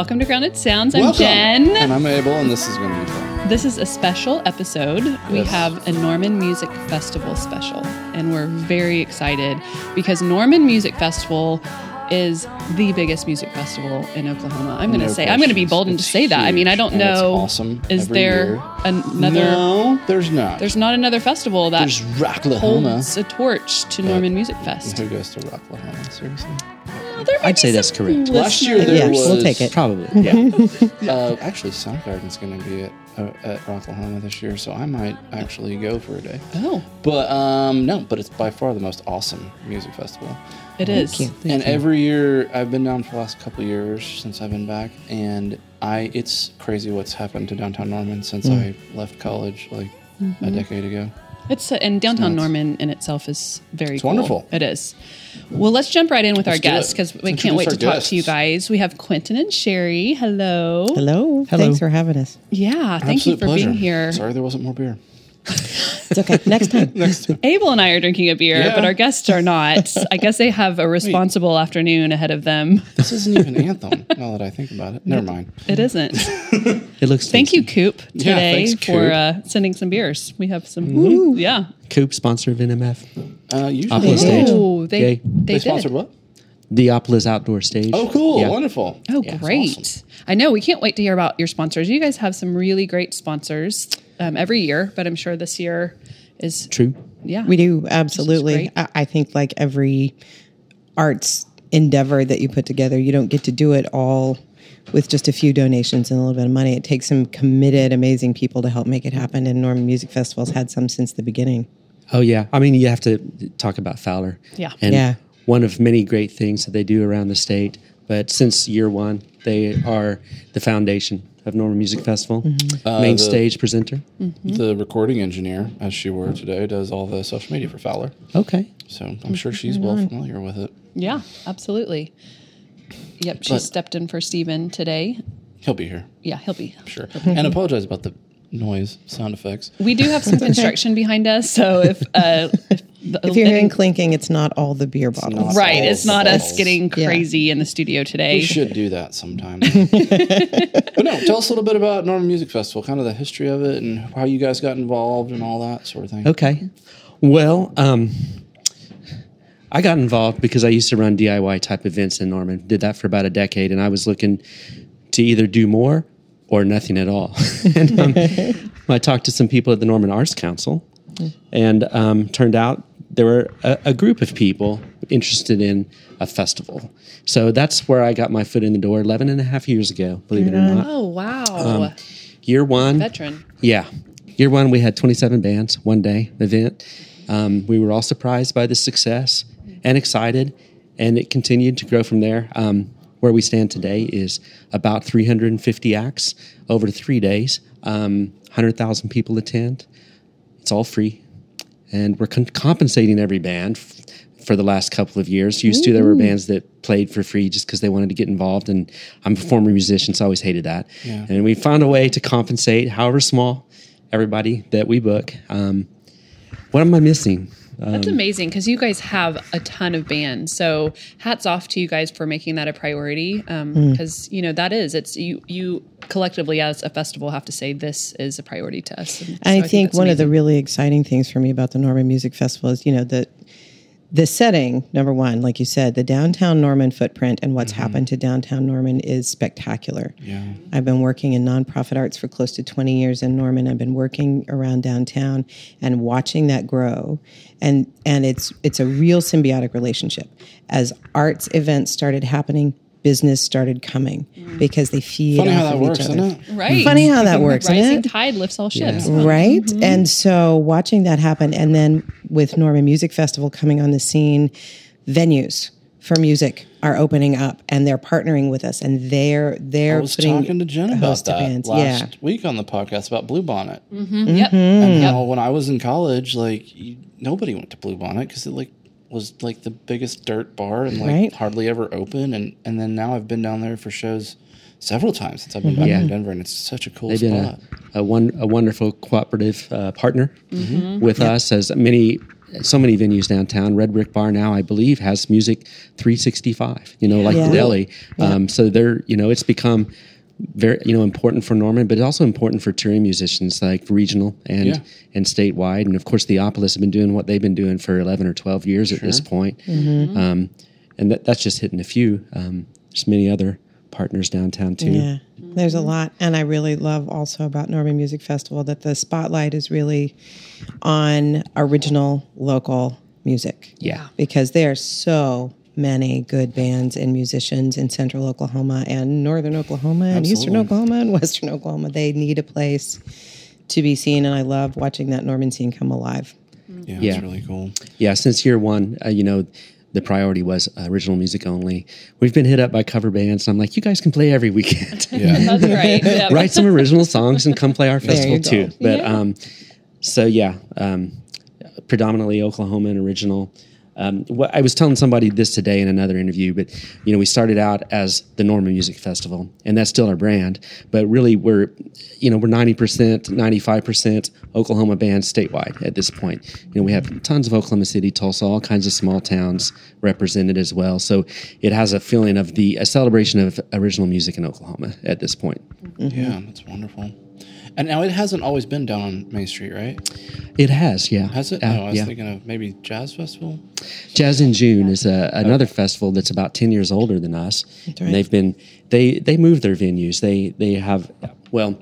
Welcome to Grounded Sounds. I'm Welcome. Jen. And I'm Abel, and this is going to be fun. This is a special episode. We have a Norman Music Festival special, and we're very excited because Norman Music Festival is the biggest music festival in Oklahoma. I'm going to No say, I'm going to be bold and to say that. I mean, I don't huge, and know. awesome Is there year. another? No, there's not. There's not another festival that There's Rocklahoma. holds a torch to Norman Music Fest. Who goes to Rocklahoma? Seriously? There I'd say that's some correct. Last year listeners. there Yes, was. we'll take it. Probably. Yeah. uh, actually, Soundgarden's going to be at, uh, at Rocklahoma this year, so I might actually go for a day. Oh, But um, no, but it's by far the most awesome music festival. it is. you. and every year I've been down for the last couple of years since I've been back, and I it's crazy what's happened to downtown Norman since I left college like a decade ago. It's uh, and downtown nuts. Norman in itself is very It's cool. wonderful. It is. Well, let's jump right in with Let's our guests because we Let's can't wait to introduce talk to you guys. We have Quentin and Sherry. Hello. Hello. Hello. Thanks for having us. Yeah, thank you for pleasure. being here. Sorry there wasn't more beer. It's okay. Next time. Next time. Abel and I are drinking a beer, Yeah. but our guests are not. I guess they have a responsible afternoon ahead of them. This isn't even an Anthem. Now that I think about it, never mind. It isn't. It looks. Thank you, tasty. Coop, Yeah, today thanks, for Coop. uh, sending some beers. We have some. Yeah. Coop sponsor of NMF. Uh, usually Opera stage. Oh, they Yay. they, they sponsored did. what? Diopolis Outdoor Stage. Oh, cool, Yeah. wonderful. Oh, Yeah, great. awesome. I know. We can't wait to hear about your sponsors. You guys have some really great sponsors um, every year, but I'm sure this year is. True. Yeah. We do absolutely. I, I think like every arts endeavor that you put together, you don't get to do it all with just a few donations and a little bit of money. It takes some committed, amazing people to help make it happen. And Norman Music Festival's had some since the beginning. Oh yeah. I mean, you have to talk about Fowler. Yeah. And Yeah. one of many great things that they do around the state. But since year one, they are the foundation of Norman Music Festival, Uh, main the- stage presenter. The recording engineer, as she were today, does all the social media for Fowler. Okay. So I'm sure she's well familiar with it. Yeah, absolutely. Yep. She But- stepped in for Steven today. He'll be here, Yeah, he'll be. sure. and apologize about the noise sound effects. We do have some construction behind us, so if, uh, if, the, If you're hearing clinking, it's not all the beer bottles. not- right, it's the not us bottles. getting Yeah. crazy in the studio today. We should do that sometime. but no, tell us a little bit about Norman Music Festival, kind of the history of it, and how you guys got involved and all that sort of thing. Okay. Well, um, I got involved because I used to run DIY type events in Norman. Did that for about a decade, and I was looking to either do more or nothing at all. and um, I talked to some people at the Norman Arts Council, and um, turned out there were a, a group of people interested in a festival. So that's where I got my foot in the door 11 and a half years ago, believe it or not. oh wow, Um, Year one, veteran. yeah. Year one, we had 27 bands, one day event. Um, we were all surprised by the success and excited, and it continued to grow from there. Um, where we stand today is about 350 acts over three days. Um, 100,000 people attend. It's all free. And we're con- compensating every band f- for the last couple of years. Used to, there were bands that played for free just because they wanted to get involved. And I'm a former musician, so I always hated that. Yeah. And we found a way to compensate, however small, everybody that we book. Um, what am I missing? That's um, amazing because you guys have a ton of bands. So hats off to you guys for making that a priority. Um, hmm. Because you know that is it's you you collectively as a festival have to say this is a priority to us. And so I, think that's one of the really exciting things for me about the Norman Music Festival is, you know, the the setting. Number one, like you said, the downtown Norman footprint and what's mm-hmm. happened to downtown Norman is spectacular. Yeah. I've been working in nonprofit arts for close to 20 years in Norman. I've been working around downtown and watching that grow. And and it's it's a real symbiotic relationship. As arts events started happening, business started coming mm. because they feed Funny off how that of works, each isn't other. it? right. Funny how that works, isn't Rising it? tide lifts all ships. right? Mm-hmm. And so watching that happen, and then with Norman Music Festival coming on the scene, venues for music are opening up, and they're partnering with us, and they're they're I was putting talking to Jen about host that bands. last Yeah, week on the podcast about Blue Bonnet. Mm-hmm. Yep. Mm-hmm. And how when I was in college, like you, nobody went to Blue Bonnet because it like was like the biggest dirt bar and like Right. hardly ever open. And and then now I've been down there for shows several times since I've been back Yeah. in Denver, and it's such a cool They've been a, a, one, a wonderful cooperative uh, partner Mm-hmm. with us, as many so many venues downtown. Red Brick Bar now, I believe, has music 365. You know, like Yeah. the deli. Um, so they're you know it's become very you know important for Norman, but it's also important for touring musicians like regional and Yeah. and statewide. And of course, the Opolis have been doing what they've been doing for 11 or 12 years at this point. Um, and that, that's just hitting a few. Um, there's many other partners downtown too. Yeah, there's a lot, and I really love also about Norman Music Festival that the spotlight is really on original local music. Yeah. because they are so many good bands and musicians in Central Oklahoma and Northern Oklahoma and Eastern Oklahoma and Western Oklahoma. They need a place to be seen, and I love watching that Norman scene come alive. Yeah, Yeah. it's really cool. Yeah, since year one, uh, you know, the priority was uh, original music only. We've been hit up by cover bands, and I'm like, you guys can play every weekend. Yeah. That's right. Yeah. Write some original songs and come play our festival too. But Yeah. um, so yeah, um, predominantly Oklahoma and original. Um, what I was telling somebody this today in another interview, but you know, we started out as the Norman Music Festival, and that's still our brand. But really, we're you know we're ninety percent, ninety five percent Oklahoma bands statewide at this point. You know, we have tons of Oklahoma City, Tulsa, all kinds of small towns represented as well. So it has a feeling of the a celebration of original music in Oklahoma at this point. Yeah, that's wonderful. And now it hasn't always been down on Main Street, right? It has, yeah. Has it? Uh, no, I was yeah. thinking of maybe Jazz Festival. Jazz in June is a, another festival that's about ten years older than us. right. And they've been they they move their venues. They they have well,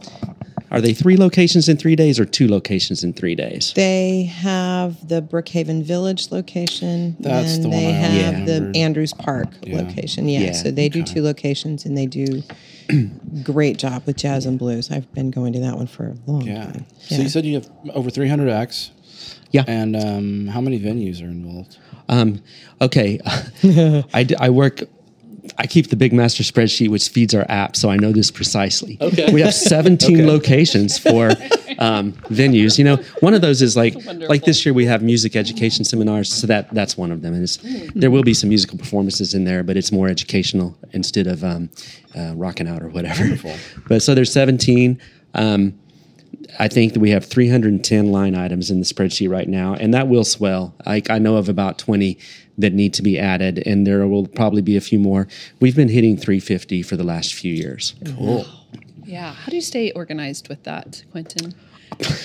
are they three locations in three days or two locations in three days? They have the Brookhaven Village location, That's and the one they I have remembered. the Andrews Park Yeah. location. Yeah, Yeah, so they do two locations, and they do great job with jazz and blues. I've been going to that one for a long Yeah. time. So you said you have over 300 acts. Yeah. And um, how many venues are involved? Um, okay, I, d- I work. I keep the big master spreadsheet, which feeds our app, so I know this precisely. Okay. We have 17 locations for um, venues. You know, one of those is like like this year we have music education seminars, so that that's one of them. And it's, there will be some musical performances in there, but it's more educational instead of um, uh, rocking out or whatever. Wonderful. But so there's 17. Um, I think that we have 310 line items in the spreadsheet right now, and that will swell. I, I know of about 20 that need to be added, and there will probably be a few more. We've been hitting 350 for the last few years. Cool. Yeah. How do you stay organized with that, Quentin?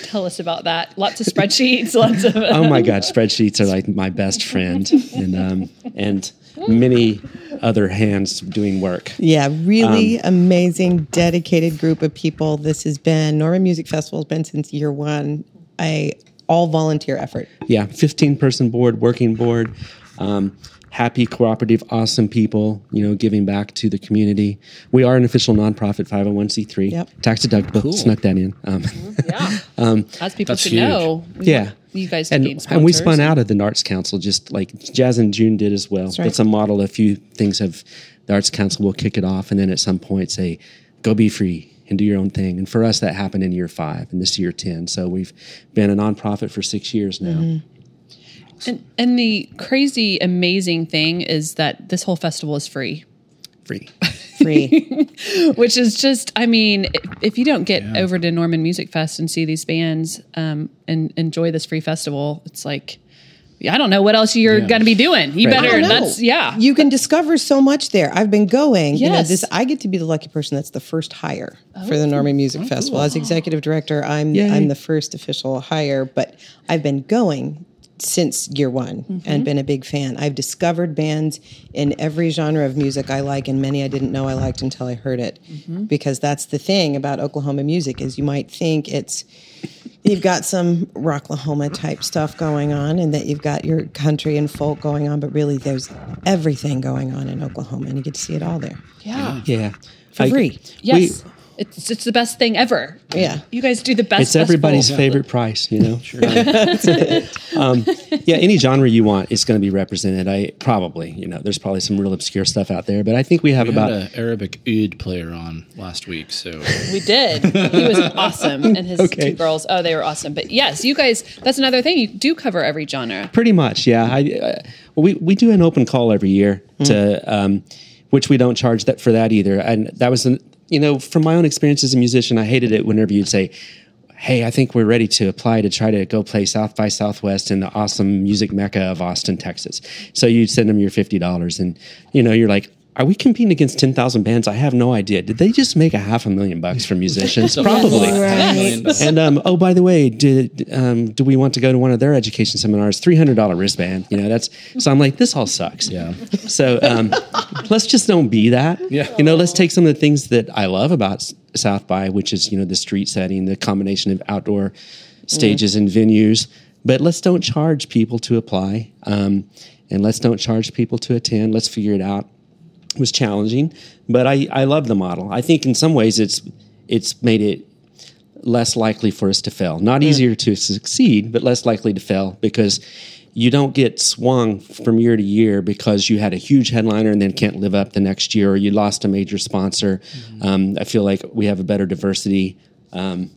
Tell us about that. Lots of spreadsheets, lots of. Oh my God, spreadsheets are like my best friend, and um, and many other hands doing work. Yeah, really Um, amazing, dedicated group of people. This has been Norman Music Festival has been since year one. A all volunteer effort. yeah, 15 person board, working board, um, happy, cooperative, awesome people, you know, giving back to the community. We are an official nonprofit 501c3, Yep. tax deductible, snuck that in. Um, yeah. um, As people should huge. know. yeah. You guys and, gain and we spun out of the Arts Council, just like Jazz and June did as well. right. It's a model. A few things have the Arts Council will kick it off, and then at some point say, "Go be free and do your own thing." And for us, that happened in year five, and this year ten. So we've been a nonprofit for six years now. Mm-hmm. And, and the crazy, amazing thing is that this whole festival is free. Free. Free. which is just i mean if, if you don't get over to norman music fest and see these bands um, and enjoy this free festival it's like i don't know what else you're Yeah. going to be doing you Right. Better that's yeah You can discover so much there. I've been going. You know, this I get to be the lucky person that's the first hire for the Norman Music Festival. As executive director, I'm Yay. I'm the first official hire, but I've been going since year one and mm-hmm. been a big fan. I've discovered bands in every genre of music I like and many I didn't know I liked until I heard it. Mm-hmm. Because that's the thing about Oklahoma music is you might think it's you've got some Rocklahoma type stuff going on and that you've got your country and folk going on, but really there's everything going on in Oklahoma and you get to see it all there. yeah Yeah. For free. yes it's it's the best thing ever Yeah. you guys do the best It's everybody's festival. favorite price, you know. um, yeah, any genre you want is going to be represented. I probably, you know, there's probably some real obscure stuff out there, but I think we have We about had an Arabic oud player on last week, so we did he was awesome and his Okay. two girls oh they were awesome but yes you guys that's another thing you do cover every genre Pretty much, yeah. I, uh, well, we we do an open call every year to, um, which we don't charge that for that either. And that was, an, you know, from my own experience as a musician, I hated it whenever you'd say, hey, I think we're ready to apply to try to go play South by Southwest in the awesome music mecca of Austin, Texas. So you'd send them your fifty dollars, and you know you're like, are we competing against 10,000 bands? I have no idea. Did they just make a half a million bucks for musicians? Probably. Right. And um, oh, by the way, did um, do we want to go to one of their education seminars? Three hundred dollar wristband. You know, that's so. I'm like, this all sucks. Yeah. So um, let's just don't be that. Yeah. You know, let's take some of the things that I love about South by, which is you know the street setting, the combination of outdoor stages and venues, but let's don't charge people to apply, um, and let's don't charge people to attend. Let's figure it out was challenging, but I, I love the model. I think in some ways it's it's made it less likely for us to fail. Not easier to succeed, but less likely to fail because you don't get swung from year to year because you had a huge headliner and then can't live up the next year, or you lost a major sponsor. Um, I feel like we have a better diversity. Um,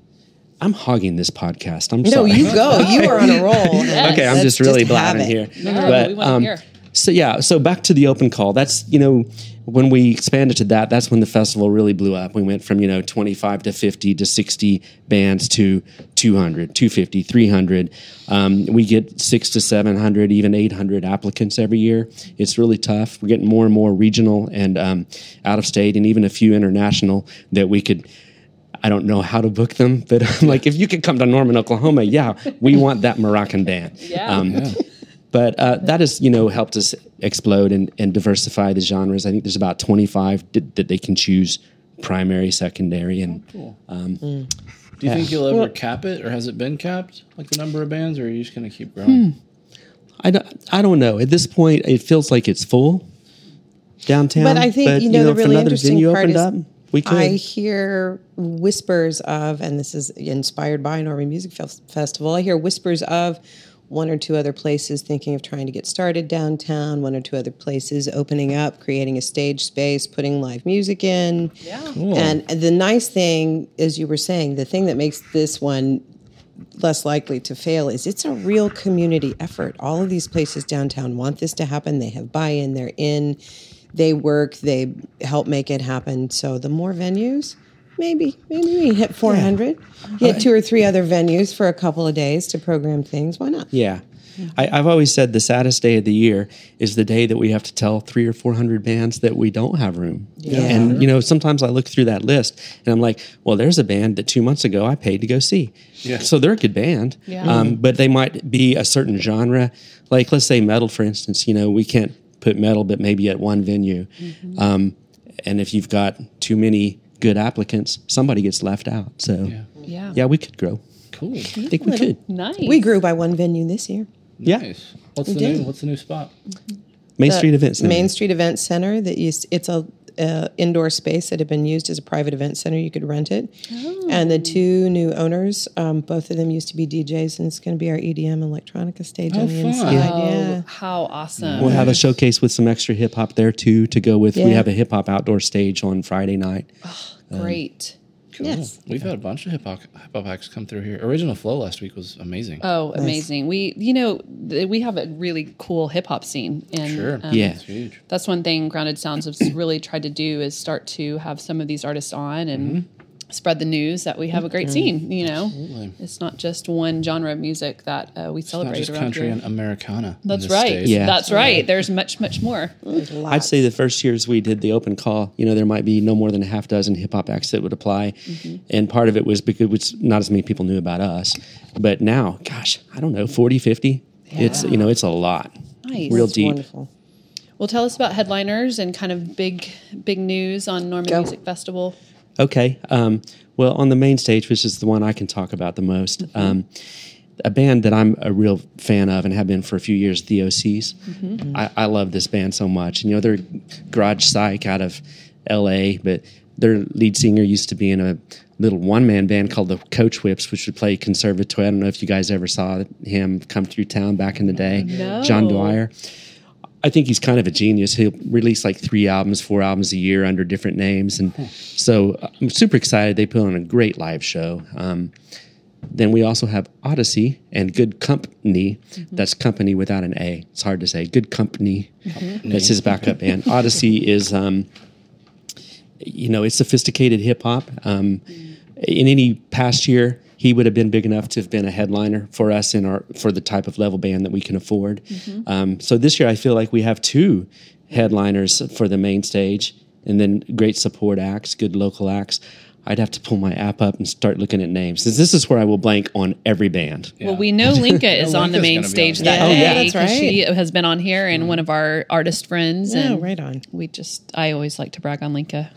I'm hogging this podcast. I'm No, sorry. you go. You are on a roll. okay, I'm Let's just really blabbing here. No, no, no, we wanna hear. So yeah, so back to the open call. That's you know when we expanded to that, that's when the festival really blew up. We went from you know 25 to 50 to 60 bands to 200, 250, 300. Um, we get six to 700, even 800 applicants every year. It's really tough. We're getting more and more regional and um, out of state, and even a few international that we could. I don't know how to book them, but I'm like, if you could come to Norman, Oklahoma, yeah, we want that Moroccan band. Um, Yeah. But uh, that has, you know, helped us explode and, and diversify the genres. I think there's about 25 d- that they can choose primary, secondary, and um, Do you think you'll ever cap it, or has it been capped, like the number of bands, or are you just going to keep growing? I don't, I don't know. At this point, it feels like it's full downtown. But I think you know, the really interesting part is up, we could. I hear whispers of, and this is inspired by Norman Music Festival. I hear whispers of one or two other places thinking of trying to get started downtown. One or two other places opening up, creating a stage space, putting live music in. Yeah. And the nice thing, as you were saying, the thing that makes this one less likely to fail is it's a real community effort. All of these places downtown want this to happen. They have buy in, they're in, they work, they help make it happen. So the more venues, maybe, maybe we hit 400, get two or three other venues for a couple of days to program things. Why not? Yeah. I, I've always said the saddest day of the year is the day that we have to tell three or four hundred bands that we don't have room. Yeah. And you know, sometimes I look through that list and I'm like, well, there's a band that two months ago I paid to go see. Yeah. So they're a good band. Yeah. Um, but they might be a certain genre. Like let's say metal, for instance, you know, we can't put metal but maybe at one venue. Mm-hmm. Um, and if you've got too many good applicants, somebody gets left out. So Yeah. Yeah. yeah, we could grow. Cool. I think we could. Nice. We grew by one venue this year. Yeah. Nice. What's the did. new What's the new spot? Main The Street Event Center. Main Street Event Center. That used it's a uh, indoor space that had been used as a private event center. You could rent it, and the two new owners, um, both of them used to be DJs, and it's going to be our EDM electronica stage Oh, on the fun. inside. Oh, Yeah. how awesome. We'll have a showcase with some extra hip hop there too to go with. We have a hip hop outdoor stage on Friday night. Great. Cool. Yes. We've had a bunch of hip hop hip hop acts come through here. Original Flow last week was amazing. Oh, amazing. We, you know, th- we have a really cool hip hop scene. And sure. um, Yeah. It's huge. that's one thing Grounded Sounds has really tried to do is start to have some of these artists on and Mm-hmm. Spread the news that we have a great scene. You know, it's not just one genre of music that uh, we Not celebrate just around country here. and Americana. That's right. state. Yeah. That's right. There's much, much more. I'd say the first years we did the open call, you know, there might be no more than a half dozen hip hop acts that would apply. And part of it was because which not as many people knew about us. But now, gosh, I don't know, 40, 50. It's, you know, it's a lot. Nice. Real It's deep. wonderful. Well, tell us about headliners and kind of big, big news on Norman Go. Music Festival. Okay. Um, well, on the main stage, which is the one I can talk about the most, um, a band that I'm a real fan of and have been for a few years, the OCs. I, I love this band so much. And, you know, they're garage psych out of L.A., but their lead singer used to be in a little one-man band called the Coachwhips, which would play conservatory. I don't know if you guys ever saw him come through town back in the day. No. John Dwyer. I think he's kind of a genius. He'll release like three albums, four albums a year under different names, and so uh, I'm super excited. They put on a great live show. Um, then we also have Oddisee and Good Compny. That's company without an A. It's hard to say. Good Compny. That's his backup band. Oddisee is, um, you know, it's sophisticated hip hop. Um, in any past year, he would have been big enough to have been a headliner for us in our for the type of level band that we can afford. Um, so this year, I feel like we have two headliners for the main stage, and then great support acts, good local acts. I'd have to pull my app up and start looking at names. 'Cause This is where I will blank on every band. Well, we know Linka is on the main stage that there. day. Oh, yeah, that's 'cause She has been on here and one of our artist friends. Oh, and right on. We just, I always like to brag on Linka.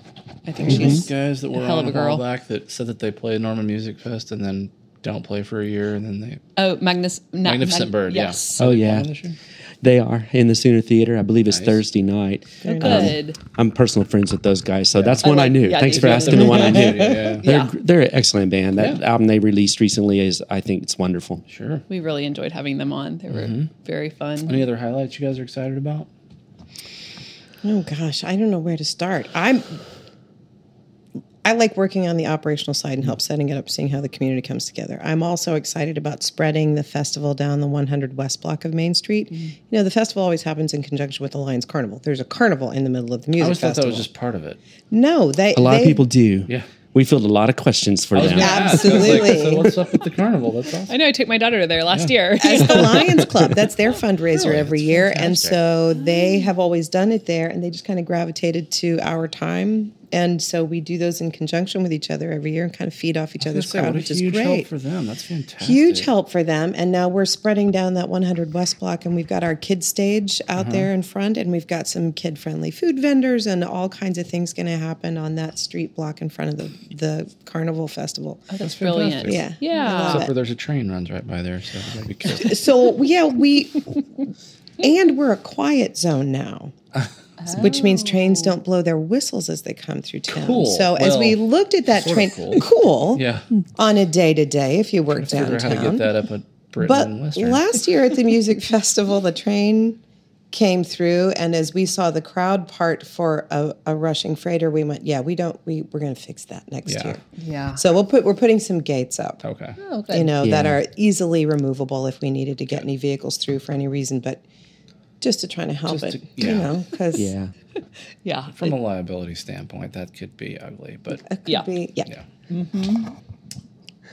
I think These she's guys that were a hell on of a a girl. back that said that they play Norman Music Fest and then don't play for a year and then they oh Magnus na- Magnificent Mag- Bird. Yes. Yeah. Oh yeah, this year? they are in the Sooner Theater. I believe it's Nice. Thursday night. Oh, good. I'm personal friends with those guys, so that's one I, like- knew. yeah, Thanks you for do. asking the one I knew. Yeah, They're Yeah. they're an excellent band. That Yeah. album they released recently is I think it's wonderful. sure. We really enjoyed having them on. They were Mm-hmm. very fun. Any other highlights you guys are excited about? Oh gosh, I don't know where to start. I'm I like working on the operational side and help setting it up, seeing how the community comes together. I'm also excited about spreading the festival down the 100 West block of Main Street. Mm-hmm. You know, the festival always happens in conjunction with the Lions Carnival. There's a carnival in the middle of the I music always thought that was just part of it. no, they A lot of people do. Yeah. We field a lot of questions for them. gonna ask. I was like, Absolutely. so what's up with the carnival? That's awesome. I know I took my daughter there last year. as the Lions Club. That's their fundraiser Really? every That's year. And so they have always done it there and they just kind of gravitated to our time. And so we do those in conjunction with each other every year and kind of feed off each I was other's gonna say, crowd, which is huge great. help for them. That's fantastic. Huge help for them. And now we're spreading down that 100 West Block, and we've got our kid stage out Uh-huh. there in front, and we've got some kid friendly food vendors and all kinds of things going to happen on that street block in front of the, the Carnival Festival. That's fantastic. brilliant. Yeah. Yeah. I Except for there's a train runs right by there, so you gotta be careful. So, yeah, we, and we're a quiet zone now. Which means trains don't blow their oh. whistles as they come through town. Cool. So as we looked at that train, cool. cool, Yeah. on a day to day if you work Figure downtown. how to get that up at Britain But Western. last year at the music festival, the train came through, and as we saw the crowd part for a, a rushing freighter, we went, "Yeah, we don't. We we're going to fix that next Yeah. year." Yeah. So we'll put we're putting some gates up, okay. Oh, good. you know, that are easily removable if we needed to get any vehicles through for any reason, but just to try to help Just it, to- you know, because Yeah. yeah. From a liability standpoint, that could be ugly, but it could Yeah. be, yeah. yeah.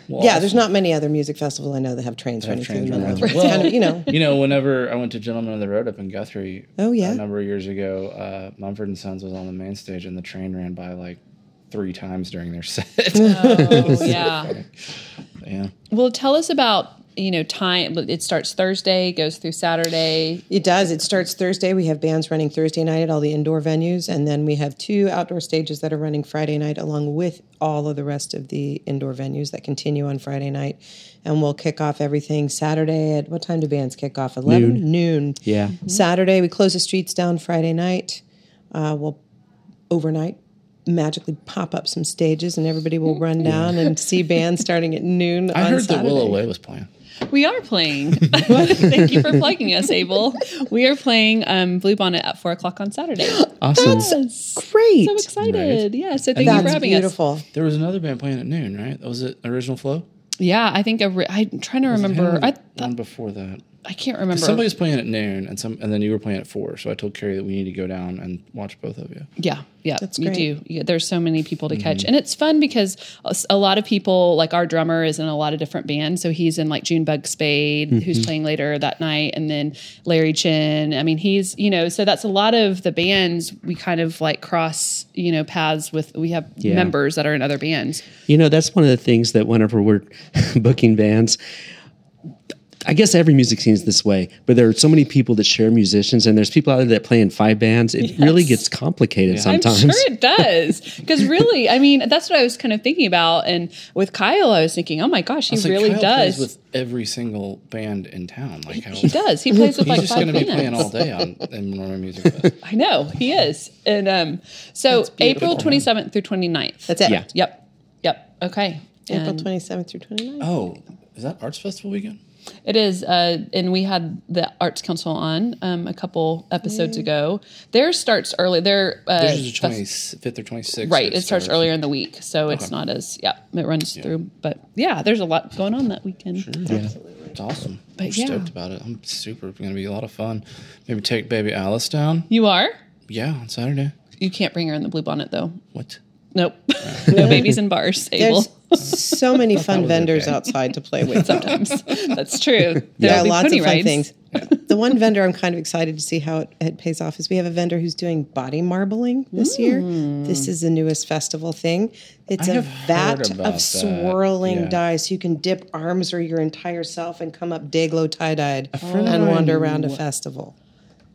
Well, Yeah, awesome. there's not many other music festivals I know that have trains running through the trains middle of running. it. It's Well, kind of, you know, You know, whenever I went to Gentlemen of the Road up in Guthrie, Oh, yeah? a number of years ago, uh, Mumford and Sons was on the main stage, and the train ran by like three times during their set. Oh, yeah. yeah, Well, tell us about you know time. It starts Thursday, goes through Saturday. It does. It starts Thursday. We have bands running Thursday night at all the indoor venues, and then we have two outdoor stages that are running Friday night, along with all of the rest of the indoor venues that continue on Friday night. And we'll kick off everything Saturday at what time do bands kick off? Eleven noon. Yeah. Saturday we close the streets down. Friday night, uh, we'll overnight magically pop up some stages, and everybody will run down and see bands starting at noon. I on heard that Willow Way was playing. We are playing. Thank you for plugging us, Abel. We are playing um, Blue Bonnet at four o'clock on Saturday. Awesome. Yes. Great. So excited. Yeah. So thank you for That's having us. beautiful. There was another band playing at noon, right? Was it Original Flow? Yeah, I think a re- I'm trying to remember. I one before that. I can't remember. Somebody was playing at noon, and some, and then you were playing at four. So I told Carrie that we need to go down and watch both of you. Yeah, yeah, That's you great. do. Yeah, there's so many people to catch, Mm-hmm. and it's fun because a lot of people, like our drummer, is in a lot of different bands. So he's in like Junebug Spade, Mm-hmm. who's playing later that night, and then Larry Chin. I mean, he's you know, so that's a lot of the bands we kind of like cross you know paths with. We have Yeah. members that are in other bands. You know, that's one of the things that whenever we're booking bands, I guess every music scene is this way, but there are so many people that share musicians, and there's people out there that play in five bands. It really gets complicated sometimes. I'm sure it does. Because really, I mean, that's what I was kind of thinking about. And with Kyle, I was thinking, oh my gosh, he It's like really Kyle does. plays with every single band in town. Like how he does. He plays with He's like just five going to be bands. playing all day on in Music Fest. I know he is. And um, so April 27th through 29th. That's it. Yeah. Yep. Yep. Okay. April And 27th through 29th. Oh, is that Arts Festival weekend? It is. Uh, and we had the Arts Council on um, a couple episodes ago. Theirs starts early. Their uh, Theirs is 25th or 26th. Right. It starts earlier in the week. So it's not as, yeah, it runs through. But yeah, there's a lot going on that weekend. Yeah. It's awesome. But I'm yeah. stoked about it. I'm super. It's going to be a lot of fun. Maybe take baby Alice down. You are? Yeah, on Saturday. You can't bring her in the blue bonnet though. What? Nope. no babies in bars, Abel. There's so many fun vendors okay. outside to play with. Sometimes that's true. There yeah, lots of fun rides. things. the one vendor I'm kind of excited to see how it, it pays off is we have a vendor who's doing body marbling this year. Mm. This is the newest festival thing. It's I a vat of that. swirling Yeah. dye, so you can dip arms or your entire self and come up day glow tie dyed friend of and wander around a festival.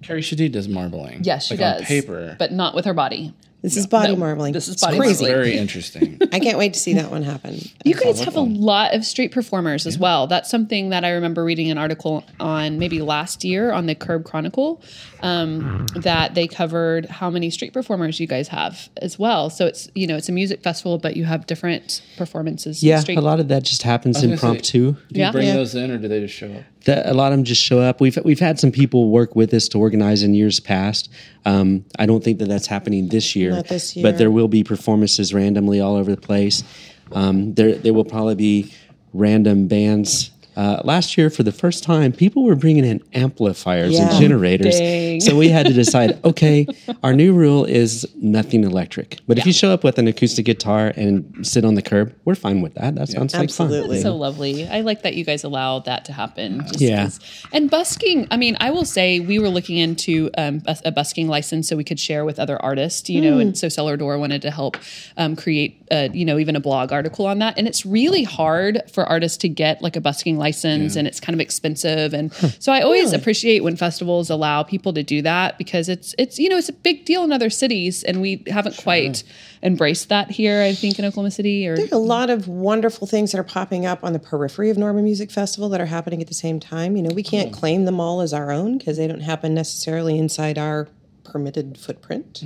Carrie Shadid does marbling. Yes, she like does. On paper. but not with her body. This is body No, marbling. this is It's crazy. very interesting. I can't wait to see that one happen. You guys look have a lot of street performers as well. That's something that I remember reading an article on maybe last year on the Curb Chronicle um, that they covered how many street performers you guys have as well. So it's you know it's a music festival, but you have different performances. in Yeah, street. a lot of that just happens was say- impromptu. Do you Yeah. bring Yeah. those in, or do they just show up? The, a lot of them just show up. We've we've had some people work with us to organize in years past. Um, I don't think that that's happening this year. Not this year. But there will be performances randomly all over the place. Um, there there will probably be random bands. Uh, last year, for the first time, people were bringing in amplifiers Yeah. and generators. Dang. So we had to decide. Okay, our new rule is nothing electric. But if you show up with an acoustic guitar and sit on the curb, we're fine with that. That sounds like fun. Absolutely. so lovely. I like that you guys allow that to happen. just Yeah. 'cause- And busking, I mean, I will say we were looking into um, bus- a busking license so we could share with other artists, you know, and so Cellar Door wanted to help um, create, uh, you know, even a blog article on that. And it's really hard for artists to get like a busking license and it's kind of expensive. And so I always appreciate when festivals allow people to do that because it's, it's, you know, it's a big deal in other cities and we haven't quite embraced that here, I think, in Oklahoma City or. a lot of wonderful things that are popping up on the periphery of Norman Music Festival that are happening at the same time. You know, we can't hmm. claim them all as our own because they don't happen necessarily inside our permitted footprint.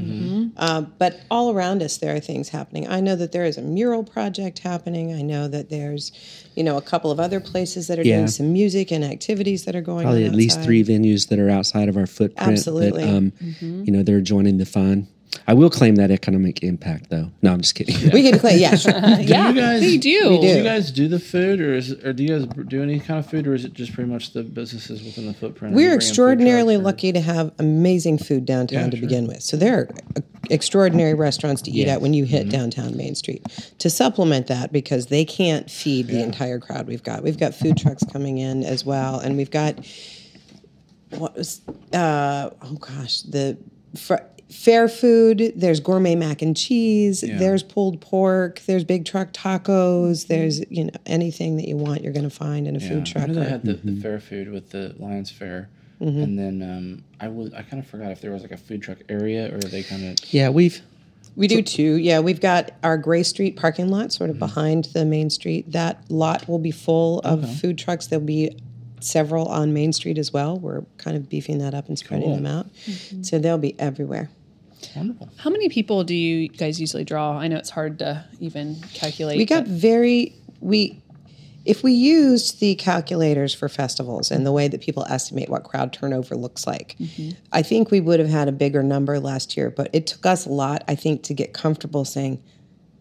Uh, but all around us, there are things happening. I know that there is a mural project happening. I know that there's, you know, a couple of other places that are Yeah. doing some music and activities that are going probably on. at least three venues that are outside of our footprint. Absolutely. That, um, You know, they're joining the fun. I will claim that economic impact, though. No, I'm just kidding. We can claim, yeah, sure. yeah, you guys- they do. We Do do. you guys do the food, or is or do you guys do any kind of food, or is it just pretty much the businesses within the footprint? We're bring in food extraordinarily lucky to have amazing food downtown Yeah, to sure. begin with. So there are extraordinary restaurants to eat Yeah. at when you hit Mm-hmm. downtown Main Street. To supplement that, because they can't feed the entire crowd we've got, we've got food trucks coming in as well, and we've got what was uh, oh gosh the. Fr- Fair food, there's gourmet mac and cheese, there's pulled pork, there's big truck tacos, there's you know anything that you want you're going to find in a Yeah, food I know they had the, Mm-hmm. the fair food with the Lions Fair, Mm-hmm. and then um, I was I kind of forgot if there was like a food truck area or they kind of yeah, we've We do too. Yeah, we've got our Gray Street parking lot sort Mm-hmm. of behind the main street. That lot will be full of food trucks. There'll be several on Main Street as well. We're kind of beefing that up and spreading Cool. them out. Mm-hmm. So they'll be everywhere. wonderful. How many people do you guys usually draw? I know it's hard to even calculate. We got but- very we if we used the calculators for festivals and the way that people estimate what crowd turnover looks like, mm-hmm. I think we would have had a bigger number last year. But it took us a lot, I think, to get comfortable saying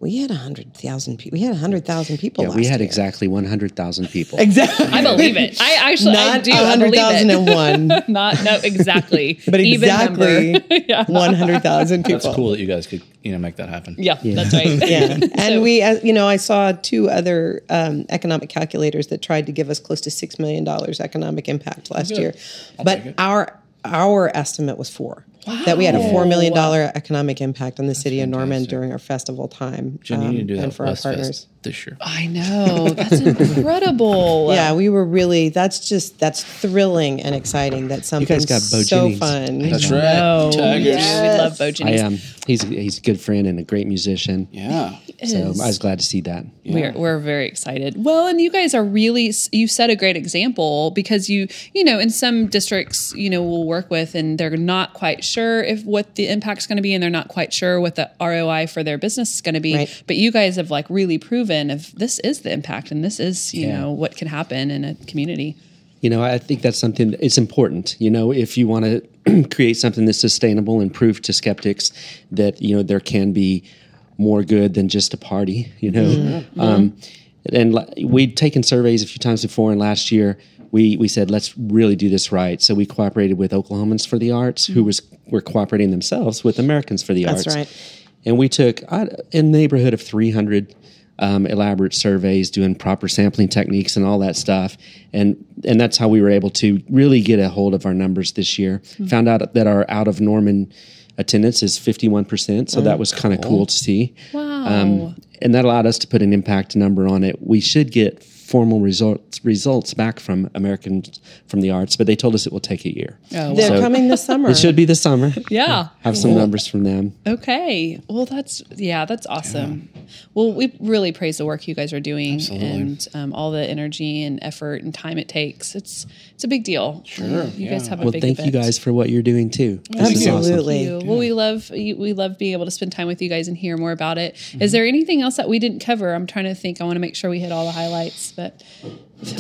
we had hundred thousand people. We had hundred thousand people. yeah, last we had year. exactly 100,000 people. exactly. I believe it. I actually Not do. I believe it. 100,001, Not no exactly. but Even exactly yeah. 100,000 people. That's cool that you guys could you know make that happen. yeah, that's right. Yeah. And we, uh, you know, I saw two other um, economic calculators that tried to give us close to $6 million economic impact last good. year. I'll but our our estimate was four. That we had a $4 million economic impact on the city of Norman fantastic. during our festival time. Jen, you um, need to do and with for our partners. Fest this year. I know. That's incredible. Yeah, we were really. That's just that's thrilling and exciting. That something guys got Beau so Jennings. fun. That's No. right. Tigers. Yeah, we love Beau I Jennings. um, he's he's a good friend and a great musician. Yeah. So. I was glad to see that. We're, we're very excited. Well, and you guys are really, you set a great example because you, you know, in some districts, you know, we'll work with and they're not quite sure if what the impact's going to be and they're not quite sure what the ROI for their business is going to be. Right. But you guys have like really proven if this is the impact and this is, you Yeah. know, what can happen in a community. You know, I think that's something that it's important. You know, if you want to create something that's sustainable and prove to skeptics that you know there can be more good than just a party. You know, mm-hmm. Mm-hmm. um, and li- we'd taken surveys a few times before, and last year we we said let's really do this right. So we cooperated with Oklahomans for the Arts, who mm-hmm. was were cooperating themselves with Americans for the That's Arts. right. And we took in the neighborhood of 300 um, elaborate surveys, doing proper sampling techniques, and all that stuff. And and that's how we were able to really get a hold of our numbers this year. Found out that our out of Norman attendance is 51%. So that was kind of cool to see. Wow. and that allowed us to put an impact number on it. We should get formal results results back from Americans from the arts, but they told us it will take a year. Oh, They're So- coming this summer. It should be this summer. yeah. Have some numbers from them. Okay. Well, that's yeah, that's awesome. Well, we really praise the work you guys are doing Absolutely. and um, all the energy and effort and time it takes. It's it's a big deal. Sure. You guys yeah. have a Well, big Well, thank you guys for what you're doing too. This is awesome. Absolutely. Thank you. Well, we love we love being able to spend time with you guys and hear more about it. Is Mm-hmm. there anything else that we didn't cover? I'm trying to think. I want to make sure we hit all the highlights, but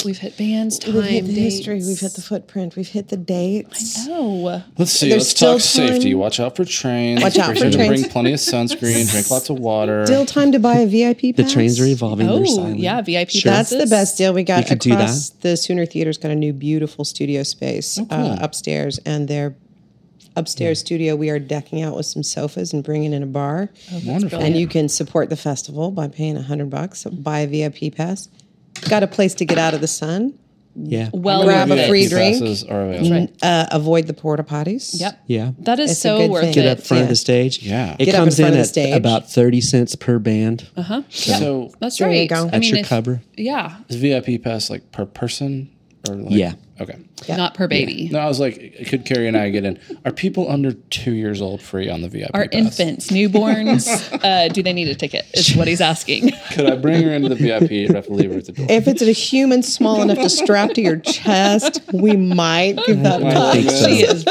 we've hit bands, time, We've hit the dates. history. We've hit the footprint. We've hit the dates. Oh, Let's see. There's let's still talk safety. Watch out for trains. Watch out for trains. Bring plenty of sunscreen. drink lots of water. Still time to buy a VIP Pass. The trains are evolving. Oh, yeah, VIP. Sure. That's the best deal we got We could do across that. the Sooner Theater's got a new beautiful studio space uh, upstairs, and their upstairs studio we are decking out with some sofas and bringing in a bar. Wonderful. and you can support the festival by paying a hundred bucks. Buy a VIP pass. Got a place to get out of the sun. Yeah. Well, Grab a free drink. passes are available. Right. Uh, avoid the porta potties. Yep. Yeah. That is It's so worth thing. it. Get up front of the stage. Yeah. It Get up in comes in at stage. about 30 cents per band. Uh huh. So That's There you right. go. I mean, your if- cover. Yeah, is VIP pass like per person or like? Yeah. Okay. not per baby. No, I was like, could Carrie and I get in? Are people under two years old free on the VIP Our pass? infants, newborns, uh, do they need a ticket? Is what he's asking. Could I bring her into the VIP? Or do I have to leave her at the door? If it's a human small enough to strap to your chest, we might give that a I so. she is.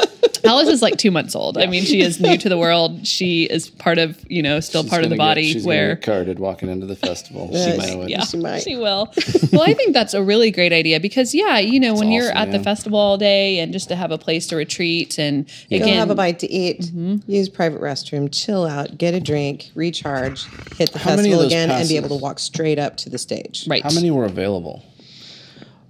Alice is like two months old. I mean, she is new to the world. She is part of, you know, still She's part of the gonna get- body she's where get carded walking into the festival. Yes. She might. yeah, She might. she will. Well, I think that's a really great idea because, yeah, you know, when you're awesome, at the festival all day and just to have a place to retreat and Go again, have a bite to eat, Mm-hmm. use private restroom, chill out, get a drink, recharge, hit the How festival of those again, and be able to walk straight up to the stage. right? How many were available?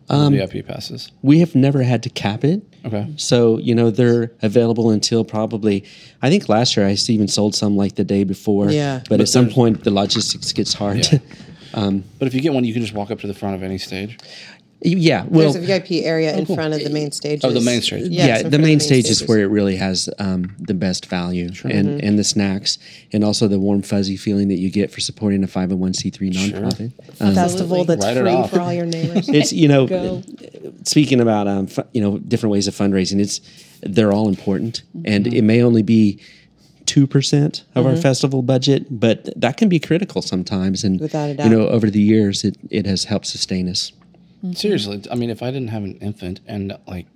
Um, VIP passes. We have never had to cap it. Okay. So, you know, they're available until probably, I think last year I even sold some like the day before. Yeah. But, But at some point, the logistics gets hard. Yeah. But if you get one, you can just walk up to the front of any stage. Yeah. Well, There's a VIP area in front of the main stage. Oh, the main stage. Yeah, yeah, the front main stage is where it really has um, the best value and, Mm-hmm. and the snacks and also the warm, fuzzy feeling that you get for supporting a 501c3 nonprofit. Um, festival that's Write free for all your neighbors. it's you know Go. speaking about um, fu- you know different ways of fundraising it's they're all important and Mm-hmm. it may only be 2% of our festival budget but that can be critical sometimes and Without a you know over the years it, it has helped sustain us Mm-hmm. Seriously, I mean, if I didn't have an infant and like,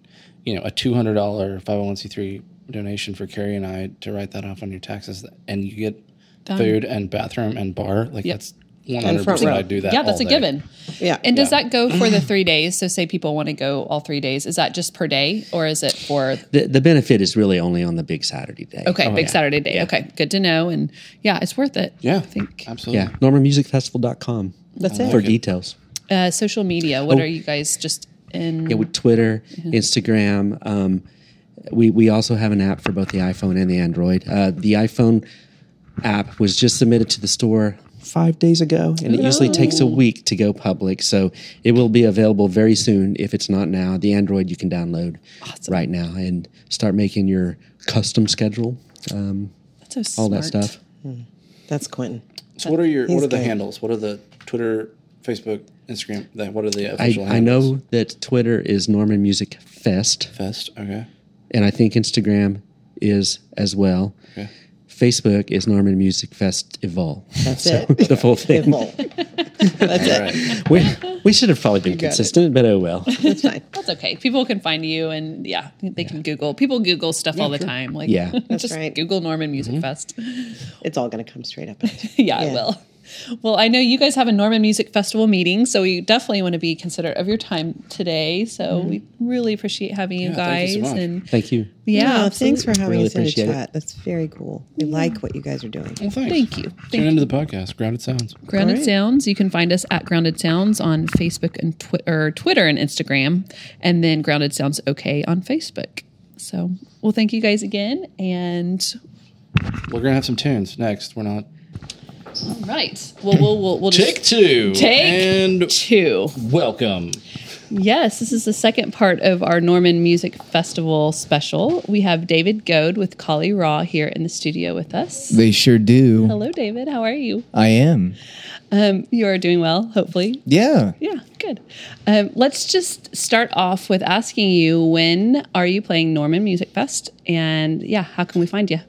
you know, a two hundred dollar five hundred one c three donation for Carrie and I to write that off on your taxes, and you get Done. food and bathroom and bar, like Yep. that's one hundred front percent. row. I do that. yeah, that's all a day. given. Yeah. And does Yeah. that go for the three days? So, say people want to go all three days. Is that just per day, or is it for the, the benefit is really only on the big saturday day okay, oh, big yeah. Saturday day? Okay, good to know. And yeah, it's worth it. Yeah, I think. absolutely. yeah normanmusicfestival.com That's it. for it. details Uh, social media. What are you guys just in? yeah with twitter Mm-hmm. instagram um, we, we also have an app for both the iphone and the android uh, the iphone app was just submitted to the store five days ago and it usually takes a week to go public so it will be available very soon if it's not now the android you can download right now and start making your custom schedule um, That's so all that smart. stuff That's Quentin. So what are your what are the good. handles? What are the Twitter, Facebook, Instagram? That what are the I, official? I handles? know that twitter is norman music fest Fest. Okay. and i think instagram is as well Okay. Facebook is Norman Music Festival. That's So, it. the full thing. Full. That's All it. right. We, we should have probably been got it. consistent, but oh well. That's fine. That's okay. People can find you, and yeah, they can Google. People Google stuff all the time. Like, Yeah. That's just right. Google Norman Music mm-hmm. Fest. It's all going to come straight up. yeah, Yeah. it will. Well, I know you guys have a Norman Music Festival meeting, so we definitely want to be considerate of your time today. So mm-hmm. we really appreciate having you Yeah, thank guys. you so much. and Thank you. yeah, thanks for having Really us in the appreciate it. chat. That's very cool. We like what you guys are doing. Well, thanks. Thank you. Tune Thank you. into the podcast, Grounded Sounds. Grounded All right. Sounds. You can find us at Grounded Sounds on Facebook and Twi- or Twitter and Instagram, and then Grounded Sounds OK on Facebook. So, well, thank you guys again, and We're gonna have some tunes next. We're not All right. Well, we'll we'll, we'll Take just two. Take and two. welcome. Yes, this is the second part of our Norman Music Festival special. We have David Goad with Kali Ra here in the studio with us. They sure do. Hello, David. How are you? I am. Um, you are doing well, hopefully. Yeah. Yeah, good. Um, let's just start off with asking you when are you playing Norman Music Fest? And yeah, how can we find you?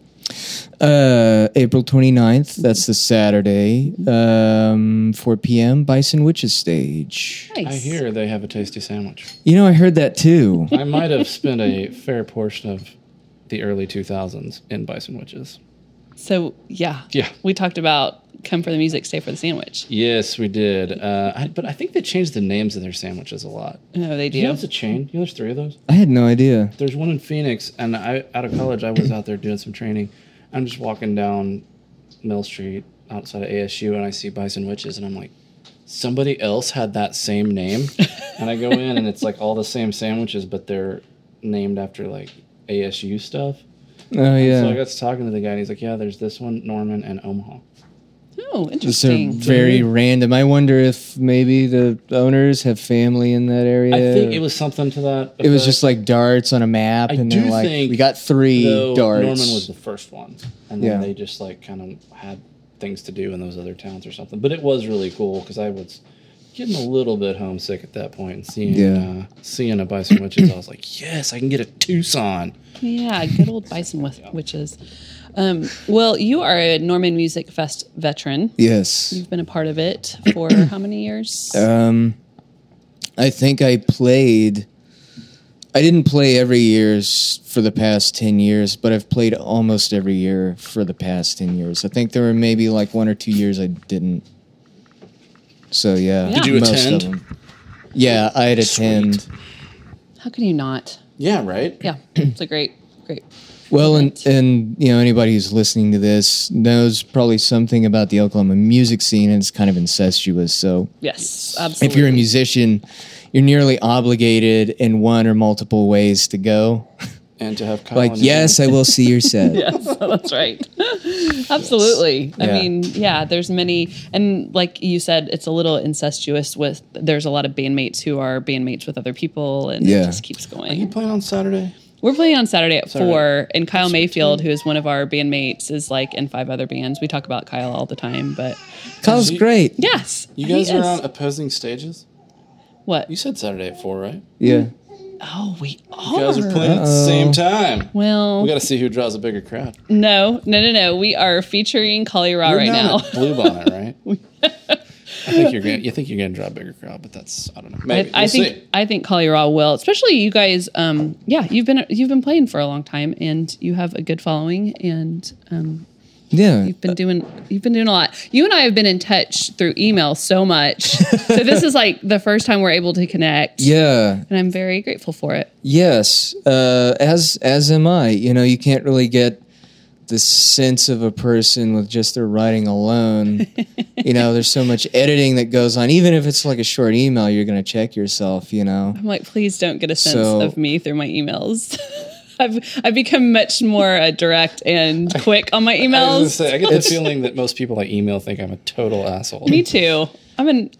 Uh, April 29th. That's the Saturday. Um, 4 p.m. Bison Witches stage. Nice. I hear they have a tasty sandwich. You know, I heard that too. I might have spent a fair portion of the early 2000s in Bison Witches. So yeah, Yeah. we talked about come for the music, stay for the sandwich. Yes, we did. Uh, I, but I think they changed the names of their sandwiches a lot. No, they Do you know it's a chain? You know there's three of those? I had no idea. There's one in Phoenix, and I out of college, I was out there doing some training. I'm just walking down Mill Street outside of ASU, and I see Bison Witches, and I'm like, somebody else had that same name. and I go in, and it's like all the same sandwiches, but they're named after like ASU stuff. Oh yeah. So I got to talking to the guy, and he's like, "Yeah, there's this one, Norman, and Omaha." Oh, so interesting. very random. I wonder if maybe the owners have family in that area. I think it was something to that. It was just like darts on a map, I and do they're like, think, "We got three though, darts." Norman was the first one, and then Yeah. they just like kind of had things to do in those other towns or something. But it was really cool because I was getting a little bit homesick at that point and seeing Yeah. uh, seeing a Bison Witches. I was like, yes, I can get a Tucson. Yeah, good old Bison with Witches. Um, well, you are a Norman Music Fest veteran. yes. You've been a part of it for how many years? Um, I think I played. I didn't play every year for the past ten years, but I've played almost every year for the past ten years. I think there were maybe like one or two years I didn't. So yeah, Did you most attend? Of them. Yeah, I'd attend. how can you not? Yeah, right. Yeah, it's a great, great. Well, and and you know anybody who's listening to this knows probably something about the Oklahoma music scene, and it's kind of incestuous. So yes, absolutely. if you're a musician, you're nearly obligated in one or multiple ways to go. And to have Kyle Like, yes. I will see your set. yes, that's right. Absolutely. I Yeah. mean, yeah, there's many, and like you said, it's a little incestuous with, there's a lot of bandmates who are bandmates with other people, and Yeah. it just keeps going. Are you playing on Saturday? We're playing on Saturday at Saturday. four, and Kyle Mayfield, who is one of our bandmates, is like in five other bands. We talk about Kyle all the time, but Kyle's You- great. yes. You guys are on opposing stages. What? You said Saturday at four, right? Yeah. Oh, we are. You guys are playing at the same time. Well, We got to see who draws a bigger crowd. no, no, no, no. We are featuring Kali Ra You're right down now. at Blue Bonnet, right? I think you're gonna. You think you're gonna draw a bigger crowd, but that's I don't know. Maybe I, I We'll think see. I think Kali Ra will, especially you guys. Um, yeah, you've been you've been playing for a long time, and you have a good following, and um, Yeah. you've been doing you've been doing a lot. You and I have been in touch through email so much, so this is like the first time we're able to connect. Yeah. and I'm very grateful for it. Yes. Uh, as as am I. You know, you can't really get the sense of a person with just their writing alone. you know, there's so much editing that goes on. Even if it's like a short email, you're going to check yourself. You know. I'm like, please don't get a sense So- of me through my emails. I've I've become much more uh, direct and quick on my I was gonna emails. say, I get the feeling that most people I email think I'm a total asshole. Me too. I'm an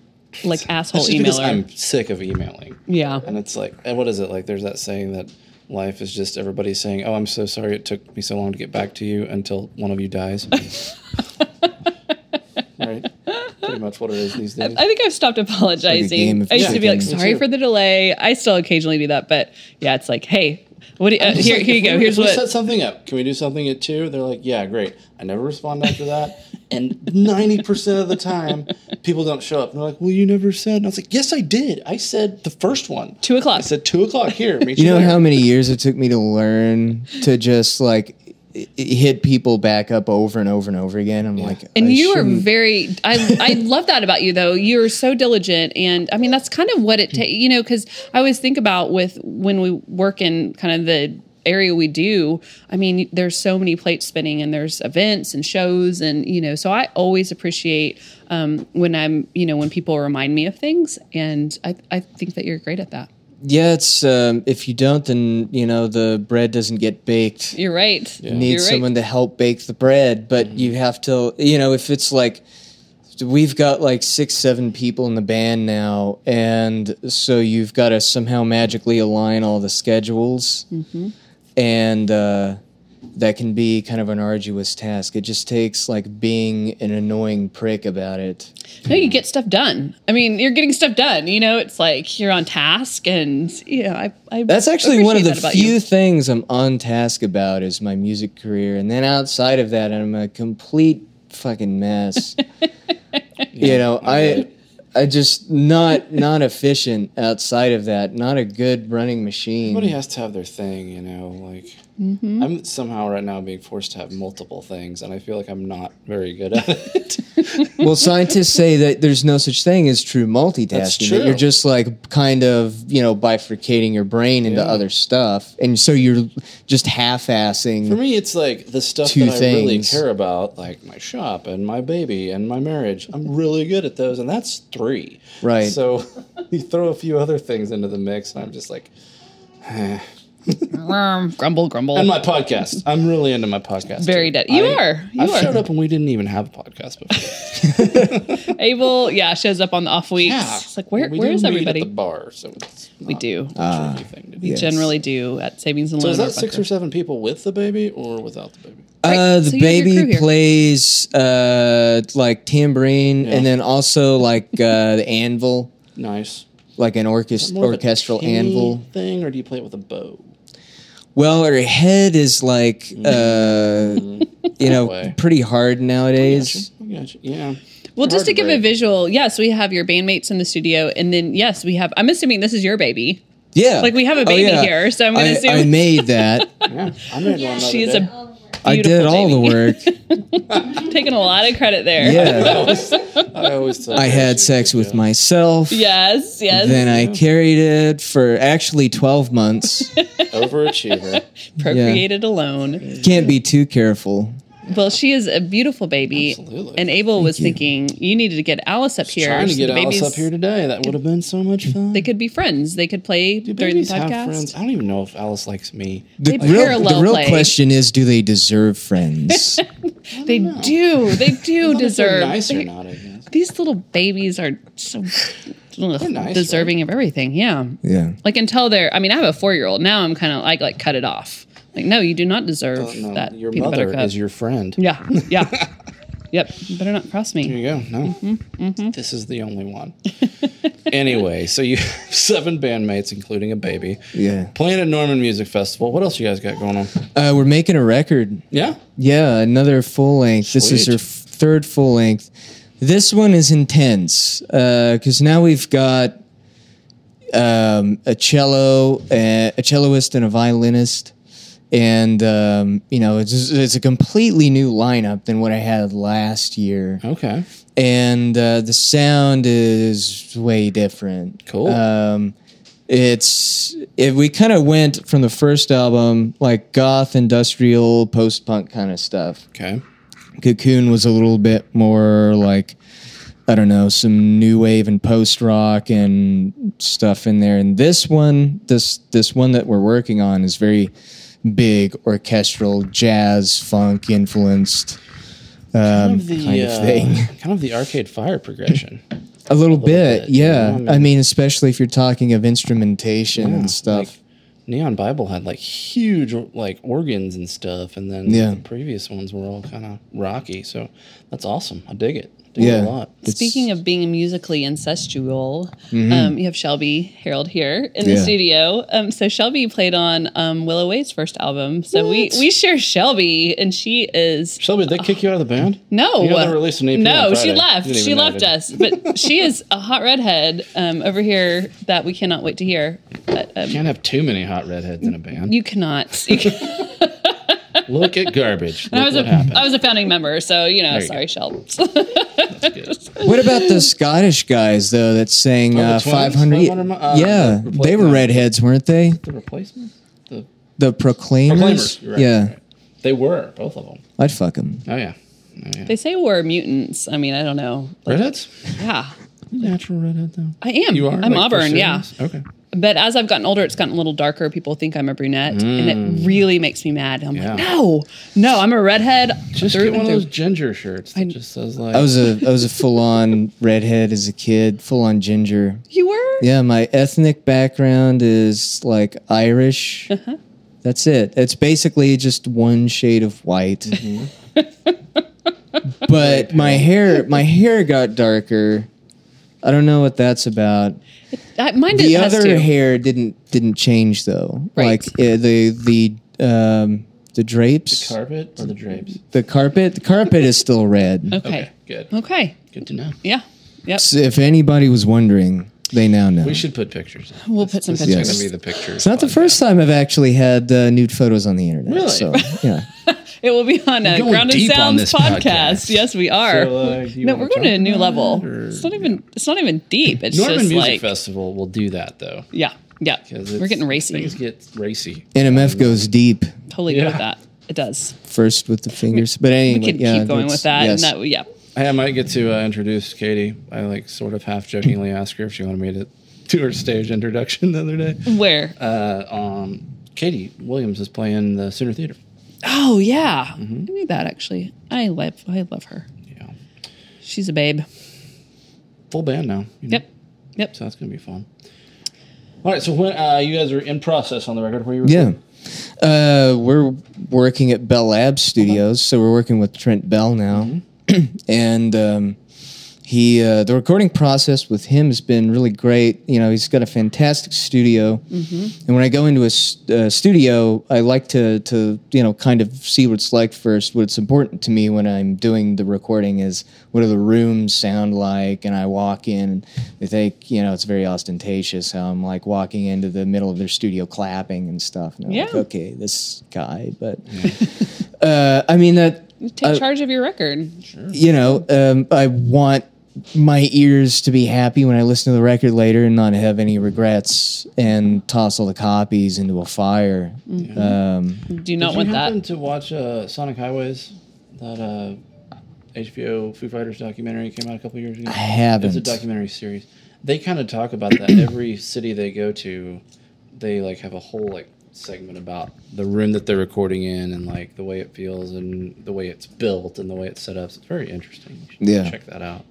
like asshole That's just emailer. I'm sick of emailing. yeah. And it's like, and what is it like? There's that saying that life is just everybody saying, "Oh, I'm so sorry it took me so long to get back to you," until one of you dies. right? Pretty much what it is these days. I think I've stopped apologizing. of I used to be like, sorry for the delay. I still occasionally do that, but yeah, it's like, hey, what? Do you, uh, here, like, here you go. we- Here's if we what. set something up. Can we do something at two? They're like, yeah, great. I never respond after that, and ninety percent of the time, people don't show up. And they're like, well, you never said. And I was like, yes, I did. I said the first one. Two o'clock. I said two o'clock here. Meet you, You know there. how many years it took me to learn to just like i- i- hit people back up over and over and over again. I'm like, and I you are shouldn't- very. I I love that about you, though. You're so diligent, and I mean that's kind of what it takes. You know, because I always think about with when we work in kind of the area we do i mean there's so many plates spinning and there's events and shows and you know so i always appreciate um, when i'm you know when people remind me of things and i, I think that you're great at that yeah, it's um, if you don't, then you know the bread doesn't get baked. You're right. You need You're right. someone to help bake the bread, but you have to, you know, if it's like we've got like six, seven people in the band now, and so you've got to somehow magically align all the schedules, and uh, that can be kind of an arduous task. It just takes like being an annoying prick about it. No, you get stuff done. I mean, you're getting stuff done. You know, it's like you're on task, and you know, I. I That's actually one of the appreciate that about few you. things I'm on task about is my music career, and then outside of that, I'm a complete fucking mess. you know, I, I just not not efficient outside of that. Not a good running machine. Everybody has to have their thing, you know. Like Mm-hmm. I'm somehow right now being forced to have multiple things, and I feel like I'm not very good at it. well, scientists say that there's no such thing as true multitasking. That's That true. you're just like kind of you know bifurcating your brain into Yeah. other stuff, and so you're just half-assing. For me, it's like the stuff Two that I really care about, like my shop and my baby and my marriage. I'm really good at those, and that's three. Right. So you throw a few other things into the mix, and I'm just like, grumble, grumble. and my podcast. I'm really into my podcast. Very dead. You I- are. You I've are. showed up and we didn't even have a podcast before. Abel, yeah, shows up on the off weeks. It's like, where, we where do is meet everybody? At the bar, so it's We do. a tricky thing. We Yes. generally do at Savings and So Loan. is that six Bunker. or seven people with the baby or without the baby? Uh, Right, the so you have your crew baby plays uh, like tambourine, Yeah. and then also like uh, the anvil, Nice. like an orchest- More of a orchestral anvil. thing, or do you play it with a bow? Well, her head is like, uh, you know, way. pretty hard nowadays. Gotcha. I gotcha. Yeah. Well, just to give a visual, yes, we have your bandmates in the studio, and then yes, we have. I'm assuming this is your baby. Yeah, Like, we have a Oh, baby yeah. here, so I'm gonna assume- I made that. Yeah. I made one. She is a. a I did beautiful all the baby. work. taking a lot of credit there. Yeah, I always. tell I had sex did with good. myself. Yes. Yes. Then I carried it for actually twelve months. overachiever. procreated alone. Can't be too careful. Well, she is a beautiful baby. Absolutely. And Abel was thinking you needed to get Alice up here. Trying to so get the Alice up here today. That would have been so much fun. They could be friends. They could play Do during the babies have podcast. friends? I don't even know if Alice likes me. The They real, parallel the real play. question is, do they deserve friends? They do. They do Not if they're deserve. nice or they- not. I guess. These little babies are so ugh, nice, deserving of everything. Yeah. yeah. Like until they're. I mean, I have a four year old now. I'm kind of like like cut it off. Like no, you do not deserve Oh, no, that. your peanut mother butter cup. is your friend. Yeah. Yeah. yep. You better not cross me. There you go. No, Mm-hmm, this is the only one. anyway, so you have seven bandmates, including a baby, Yeah. playing at Norman Music Festival. What else you guys got going on? Uh, we're making a record. Yeah, Yeah, another full length. This is Sweet. our f- third full length. This one is intense because now we've got um, a cello, uh, a celloist, and a violinist, and um, you know it's it's a completely new lineup than what I had last year, okay, and uh, the sound is way different. Cool. Um, it's it, we kind of went from the first album like goth, industrial, post punk kind of stuff. okay. Cocoon was a little bit more like I don't know, some new wave and post rock and stuff in there. And this one, this this one that we're working on is very big orchestral, jazz, funk influenced um, kind of uh, thing. kind of the Arcade Fire progression. A little, bit, bit, you yeah. know, I I mean- mean, especially if you're talking of instrumentation and stuff. Like, Neon Bible had like huge like organs and stuff, and then Yeah. the previous ones were all kind of rocky. So that's awesome. I dig it. Dig Yeah. a lot. Speaking of being musically incestual, um, you have Shelby Harold here in the Mm-hmm. Studio. Um, so Shelby played on um, Willow Wade's first album. So we we share Shelby, and she is Shelby, did they kick you out of the band? no, You know released an EP no, she left. She left us, but she is a hot redhead um, over here that we cannot wait to hear. But, um, Can't have too many hot redheads in a band. you cannot. You can, Look at garbage. Look I was a happened. I was a founding member, so you know, you sorry, go. Shel. What about the Scottish guys though that sang Oh, uh, 500? 500 uh, yeah, the they were redheads, weren't they? the replacement. The The Proclaimers. Proclaimers. Right, yeah, right. They were both of them. I'd fuck them. Oh yeah. Oh, yeah. They say we're mutants. I mean, I don't know. Like, Redheads? yeah, Natural redhead though. I am. You are. I'm Like, for Auburn. Yeah. Okay. But as I've gotten older, it's gotten a little darker. People think I'm a brunette, and Mm. it really makes me mad. I'm Yeah. like, no, no, I'm a redhead. Just get one and of those ginger shirts that just says like I was a I was a full on redhead as a kid, full on ginger. You were? Yeah, my ethnic background is like Irish. That's it. It's basically just one shade of white. but my hair my hair got darker. I don't know what that's about. I, mine The other to. hair didn't didn't change though. Right. Like uh, the the um the drapes, the carpet or the drapes. the carpet, the carpet is still red. Okay. Okay, good. Okay. Good to know. Yeah. Yep. So if anybody was wondering, they now know. We should put pictures. We'll put some This pictures. is going to be the pictures. It's not the first time I've actually had uh, nude photos on the internet. Really? So yeah, It will be on a going Grounded Sounds podcast. podcast. Yes, we are. So, uh, no, we're going to a new level. or- It's not even. It's not even deep. It's Norman just Music like Festival will do that though. yeah, yeah. 'cause We're getting racy. Things get racy. NMF goes deep Totally good with that. It does. first with the fingers. But anyway, We could yeah, keep going with that, yes. and that yeah. Hey, I might get to uh, introduce Katie. I like sort of half jokingly asked her if she wanted me to do her stage introduction the other day. Where? Uh, um, Katie Williams is playing the Sooner Theater. oh yeah, Mm-hmm. I knew that actually. I love. I love her. Yeah, She's a babe. full band now. you know, Yep. Yep. So that's gonna be fun. All right, so when uh, you guys are in process on the record, where you Yeah. Uh, we're working at Bell Labs Studios, so we're working with Trent Bell now, and um, he uh, the recording process with him has been really great. You know, he's got a fantastic studio, and when I go into a uh, studio, I like to to you know kind of see what it's like first. What's important to me when I'm doing the recording is what do the rooms sound like, and I walk in and they think you know it's very ostentatious how I'm like walking into the middle of their studio clapping and stuff. And I'm like, Yeah. okay, this guy, but uh, I mean that Take Uh, charge of your record. you know, um, I want my ears to be happy when I listen to the record later and not have any regrets and toss all the copies into a fire. Um, Do you not Did want you that? happen to watch uh, Sonic Highways? That uh, HBO Foo Fighters documentary came out a couple years ago. I haven't. It's a documentary series. They kind of talk about that. Every city they go to, they like have a whole like segment about the room that they're recording in and like the way it feels and the way it's built and the way it's set up. So it's very interesting. You should Yeah. check that out.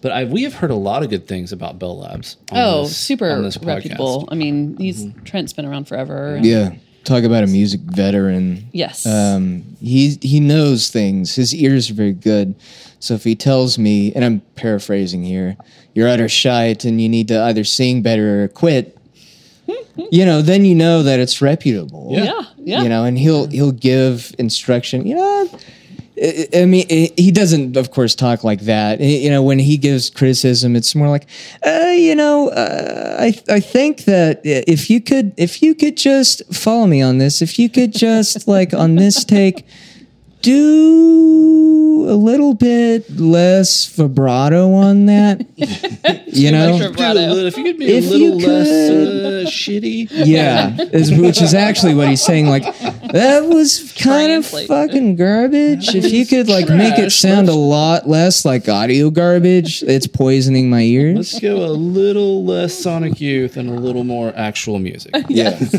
But I, we have heard a lot of good things about Bell Labs. Oh, this- super on this podcast. Mm-hmm. reputable. I mean, he's Trent's been around forever. yeah, talk about a music veteran. Yes. Um, he he knows things. His ears are very good. So if he tells me, and I'm paraphrasing here, you're utter shite and you need to either sing better or quit, you know, then you know that it's reputable. yeah. Yeah. You know, and he'll he'll give instruction. You know, I, I mean, he doesn't, of course, talk like that. You know, when he gives criticism, it's more like, uh, you know, uh, I I think that if you could if you could just follow me on this, if you could just like on this take. Do a little bit less vibrato on that, you know. much vibrato. Little- If you could be If a little less uh, shitty. Yeah, is, which is actually what he's saying. Like that was kind of fucking garbage. If you could like make it Trash. sound a lot less like audio garbage, it's poisoning my ears. Let's go a little less Sonic Youth and a little more actual music. Yeah,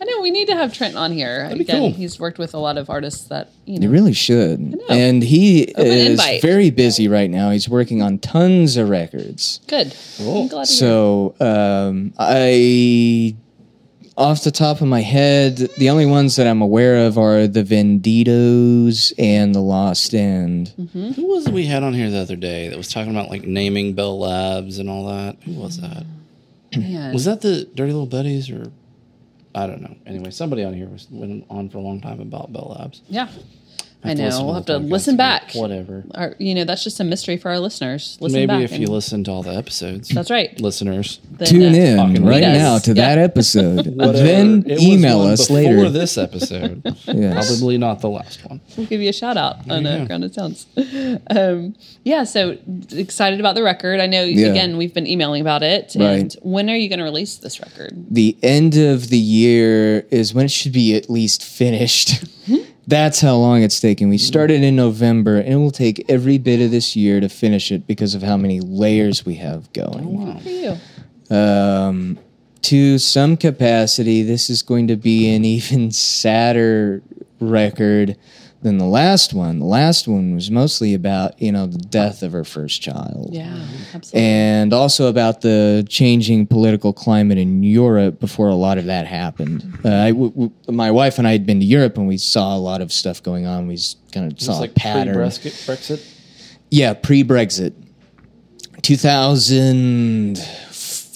I know we need to have Trent on here. be Again, cool. he's worked with a lot of artists that you know. you really should. And he Open is invite. very busy right now. He's working on tons of records. Good. I'm glad to hear. So um, I, off the top of my head, the only ones that I'm aware of are the Venditos and the Lost End. Who was it we had on here the other day that was talking about like naming Bell Labs and all that? Who was that? Man. Was that the Dirty Little Betties or I don't know. Anyway, somebody on here was went on for a long time about Bell Labs. yeah. I know. We'll have to listen again. back. Whatever. Our, you know, that's just a mystery for our listeners. Listen Maybe back if you listen to all the episodes. That's right. Listeners. then, Tune uh, in right us. now to Yeah. that episode. Then It was email one us before later. this episode. Yes. Probably not the last one. We'll give you a shout out on you uh. Grounded Sounds. Um, yeah, so excited about the record. I know, Yeah. again, we've been emailing about it. And Right. when are you going to release this record? the end of the year is when it should be at least finished. That's how long it's taken. We started in November, and it will take every bit of this year to finish it because of how many layers we have going. Wow. For you. Um, to some capacity, this is going to be an even sadder record than the last one. The last one was mostly about, you know, the death of her first child. Yeah, absolutely. And also about the changing political climate in Europe before a lot of that happened. Uh, I w- w- my wife and I had been to Europe and we saw a lot of stuff going on. We s- kind of saw like a pattern. pre-Brexit. Brexit. Yeah, pre Brexit.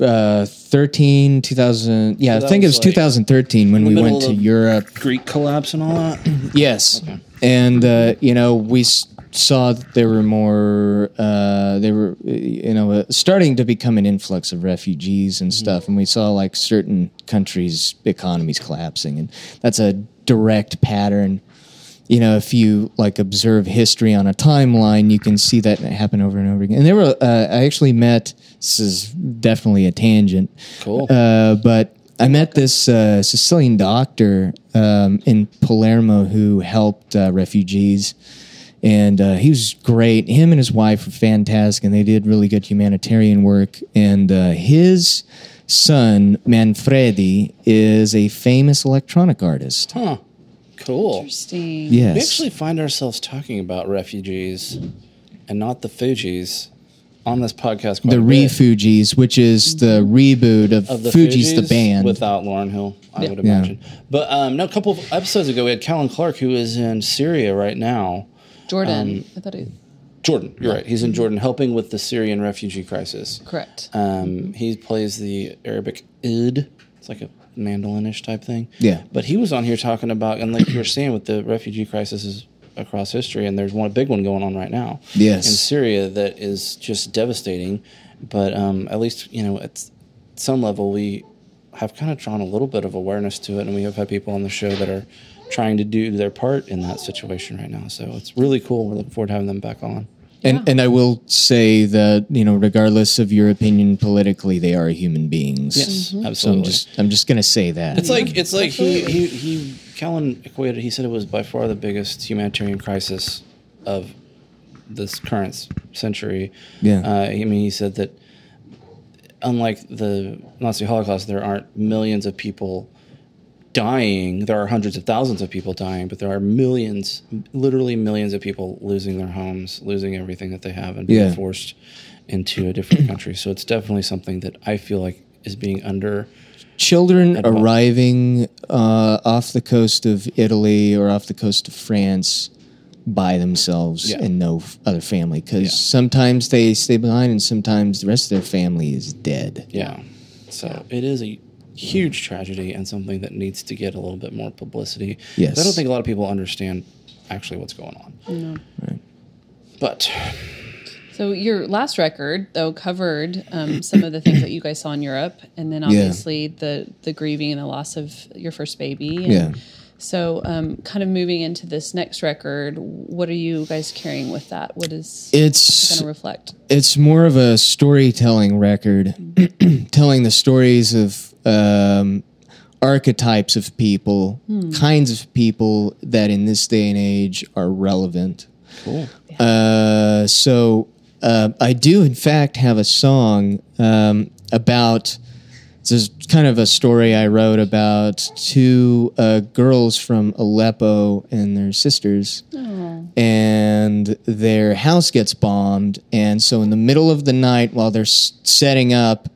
2013, 2000. Yeah, So I that think it was was like 2013 when we middle went to of- Europe. Greek collapse and all that. Yes. And, uh, you know, we s- saw that there were more, uh, they were, uh, you know, uh, starting to become an influx of refugees and stuff. And we saw like certain countries' economies collapsing. And that's a direct pattern you know, if you like observe history on a timeline, you can see that happen over and over again. And there were, uh, I actually met. This is definitely a tangent. Cool. Uh, but I met this uh, Sicilian doctor um, in Palermo who helped uh, refugees, and uh, he was great. Him and his wife were fantastic, and they did really good humanitarian work. And uh, his son Manfredi is a famous electronic artist. Huh. Cool. Interesting. Yes. We actually find ourselves talking about refugees and not the Fugees on this podcast. Quite the a. Refugees, which is the reboot of, of the Fugees, the band. without Lauryn Hill, I would Yeah. imagine. But um, no, a couple of episodes ago, we had Callan Clark, who is in Syria right now. Jordan. Um, I thought it. Jordan, you're right. He's in Jordan, helping with the Syrian refugee crisis. Correct. Um, he plays the Arabic oud. It's like a mandolinish type thing. Yeah. But he was on here talking about, and like you were saying, with the refugee crises across history, and there's one a big one going on right now. Yes. In Syria, that is just devastating. But um, at least you know at some level we have kind of drawn a little bit of awareness to it, and we have had people on the show that are trying to do their part in that situation right now. So it's really cool. We're looking forward to having them back on. And and I will say that you know, regardless of your opinion politically, they are human beings. Yes, So absolutely. I'm just I'm just gonna say that. It's like it's like he he he Callan equated. He said it was by far the biggest humanitarian crisis of this current century. Yeah. Uh, I mean, he said that unlike the Nazi Holocaust, there aren't millions of people dying. There are hundreds of thousands of people dying, but there are millions, literally millions of people losing their homes, losing everything that they have, and being Yeah. forced into a different country. So it's definitely something that I feel like is being under. children arriving uh, off the coast of Italy or off the coast of France by themselves Yeah. and no f- other family because Yeah. sometimes they stay behind and sometimes the rest of their family is dead. Yeah. So it is a huge tragedy and something that needs to get a little bit more publicity. Yes. I don't think a lot of people understand actually what's going on. No. Right. But So your last record, though, covered um, some of the things that you guys saw in Europe, and then obviously the the grieving and the loss of your first baby. And Yeah. So, um, kind of moving into this next record, what are you guys carrying with that? What is It's going to reflect? it's more of a storytelling record, telling the stories of um, archetypes of people, kinds of people that in this day and age are relevant. cool. Uh, so uh, I do, in fact, have a song um, about. This is kind of a story I wrote about two uh, girls from Aleppo and their sisters and their house gets bombed. And so, in the middle of the night, while they're s- setting up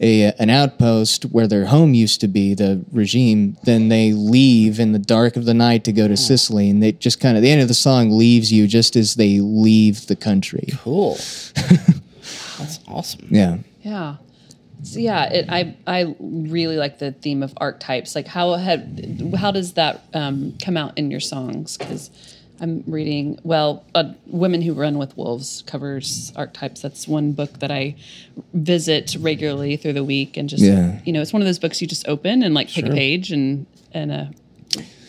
a an outpost where their home used to be, the regime, then they leave in the dark of the night to go to Sicily. And they just kind of the end of the song leaves you just as they leave the country. Cool. That's awesome. Yeah. Yeah. So yeah, it, I I really like the theme of archetypes. Like how had how does that um, come out in your songs? Because I'm reading well, uh, "Women Who Run with Wolves" covers archetypes. That's one book that I visit regularly through the week, and just Yeah. you know, it's one of those books you just open and like pick a page and and uh,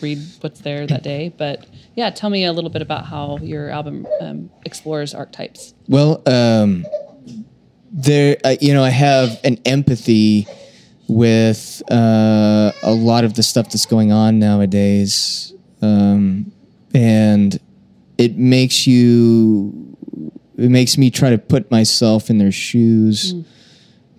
read what's there that day. But yeah, tell me a little bit about how your album um, explores archetypes. Well, um, there, uh, you know, I have an empathy with uh, a lot of the stuff that's going on nowadays, um, and it makes you, it makes me try to put myself in their shoes mm.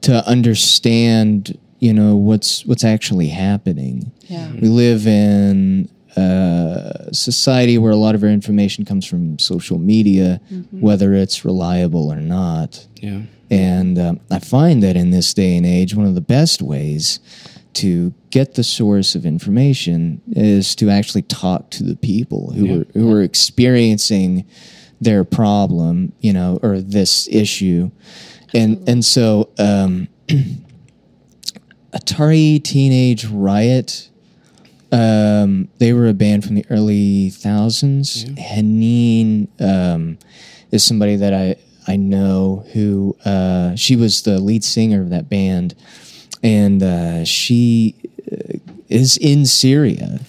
to understand you know what's what's actually happening. Yeah. Mm-hmm. We live in a society where a lot of our information comes from social media, mm-hmm. whether it's reliable or not. Yeah. And um, I find that in this day and age, one of the best ways to get the source of information is to actually talk to the people who Yeah. are who are experiencing their problem, you know, or this issue, and and so um, Atari Teenage Riot. Um, they were a band from the early thousands. Hanin um, is somebody that I I know who uh, she was the lead singer of that band, and uh, she uh, is in Syria,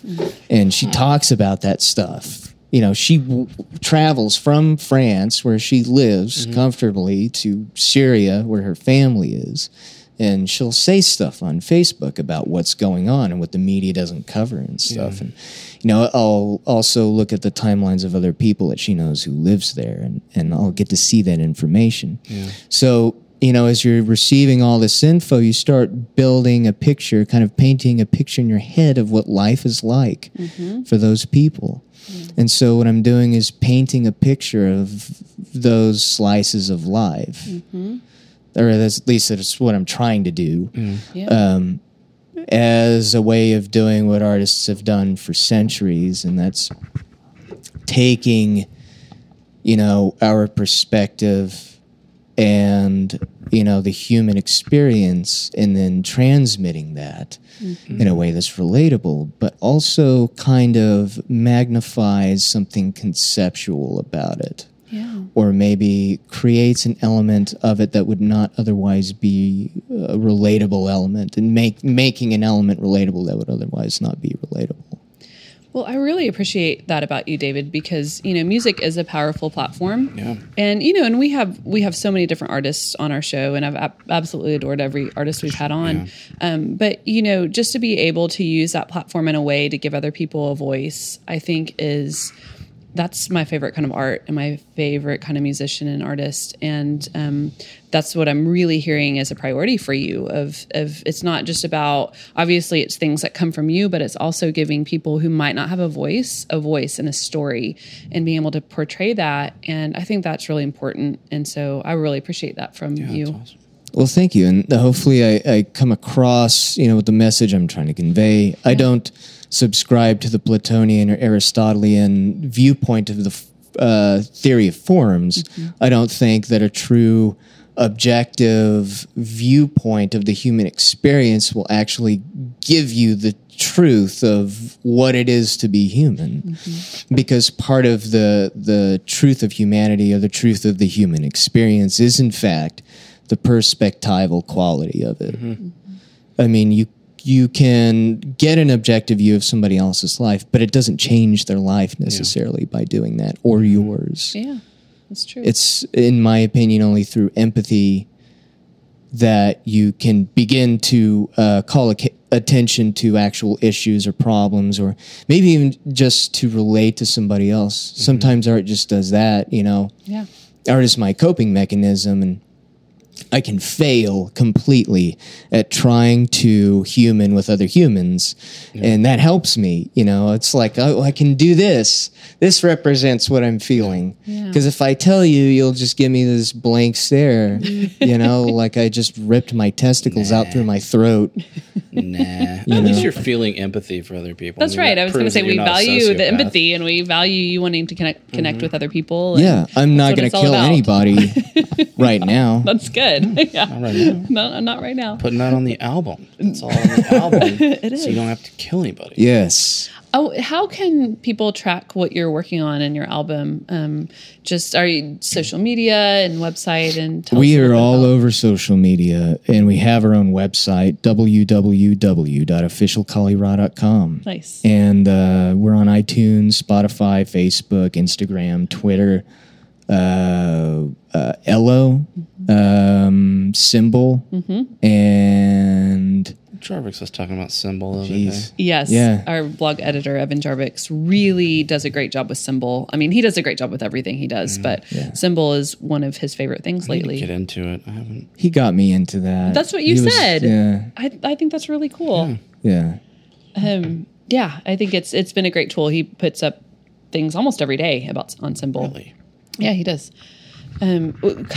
and she talks about that stuff. You know, she w- travels from France, where she lives comfortably, to Syria, where her family is, and she'll say stuff on Facebook about what's going on and what the media doesn't cover and stuff. And you know, I'll also look at the timelines of other people that she knows who lives there, and and I'll get to see that information. So you know, as you're receiving all this info, you start building a picture, kind of painting a picture in your head of what life is like mm-hmm. for those people. Mm. And so, what I'm doing is painting a picture of those slices of life, mm-hmm. or that's, at least that's what I'm trying to do, mm. Yeah. um, as a way of doing what artists have done for centuries, and that's taking, you know, our perspective and you know the human experience and then transmitting that mm-hmm. in a way that's relatable but also kind of magnifies something conceptual about it. Yeah. or maybe creates an element of it that would not otherwise be a relatable element and make making an element relatable that would otherwise not be relatable Well, I really appreciate that about you, David, because you know music is a powerful platform. Yeah. And you know, and we have we have so many different artists on our show, and I've ab- absolutely adored every artist we've had on. Um, but you know, just to be able to use that platform in a way to give other people a voice, I think is that's my favorite kind of art and my favorite kind of musician and artist. And um, that's what i'm really hearing as a priority for you of, of it's not just about obviously it's things that come from you but it's also giving people who might not have a voice a voice and a story and being able to portray that. And i think that's really important. And so i really appreciate that from you That's awesome. Well, thank you, and hopefully, I, I come across you know with the message I'm trying to convey. I don't subscribe to the Platonian or Aristotelian viewpoint of the uh, theory of forms. Mm-hmm. I don't think that a true objective viewpoint of the human experience will actually give you the truth of what it is to be human. Mm-hmm. Because part of the the truth of humanity or the truth of the human experience is in fact the perspectival quality of it. Mm-hmm. I mean you you can get an objective view of somebody else's life but it doesn't change their life necessarily by doing that or yours. Yeah that's true. It's in my opinion only through empathy that you can begin to uh, call ac- attention to actual issues or problems or maybe even just to relate to somebody else. Sometimes art just does that you know? Yeah. Art is my coping mechanism and I can fail completely at trying to human with other humans, and that helps me. You know, it's like oh, I can do this. This represents what I'm feeling. Yeah. Because if I tell you, you'll just give me this blank stare. you know, like I just ripped my testicles out through my throat. Nah. At least you're feeling empathy for other people. that's I mean, right that i was going to say we you're not a value the empathy and we value you wanting to connect connect mm-hmm. with other people and Yeah, I'm not going to kill about. anybody right now. that's good yeah Not right now. no not right now Putting that on the album. It's all on the album. it is. So you don't have to kill anybody. Yes. Oh, how can people track what you're working on in your album? Um, just are you social media and website and tell We a are all about- over social media and we have our own website, www.officialkalira.com. nice. And uh, we're on iTunes, Spotify, Facebook, Instagram, Twitter, uh, uh, Ello, um, Symbol, Mm-hmm. and Jarvix was talking about symbol the other Jeez. day. Yes. Yeah. Our blog editor, Evan Jarvix, really does a great job with Symbol. I mean, he does a great job with everything he does, but Symbol is one of his favorite things I need to lately. get into it. I haven't. He got me into that. That's what you He was- said. Yeah. I, I think that's really cool. Yeah. Um, yeah, I think it's it's been a great tool. He puts up things almost every day about on Symbol. Really? Yeah, he does. Um,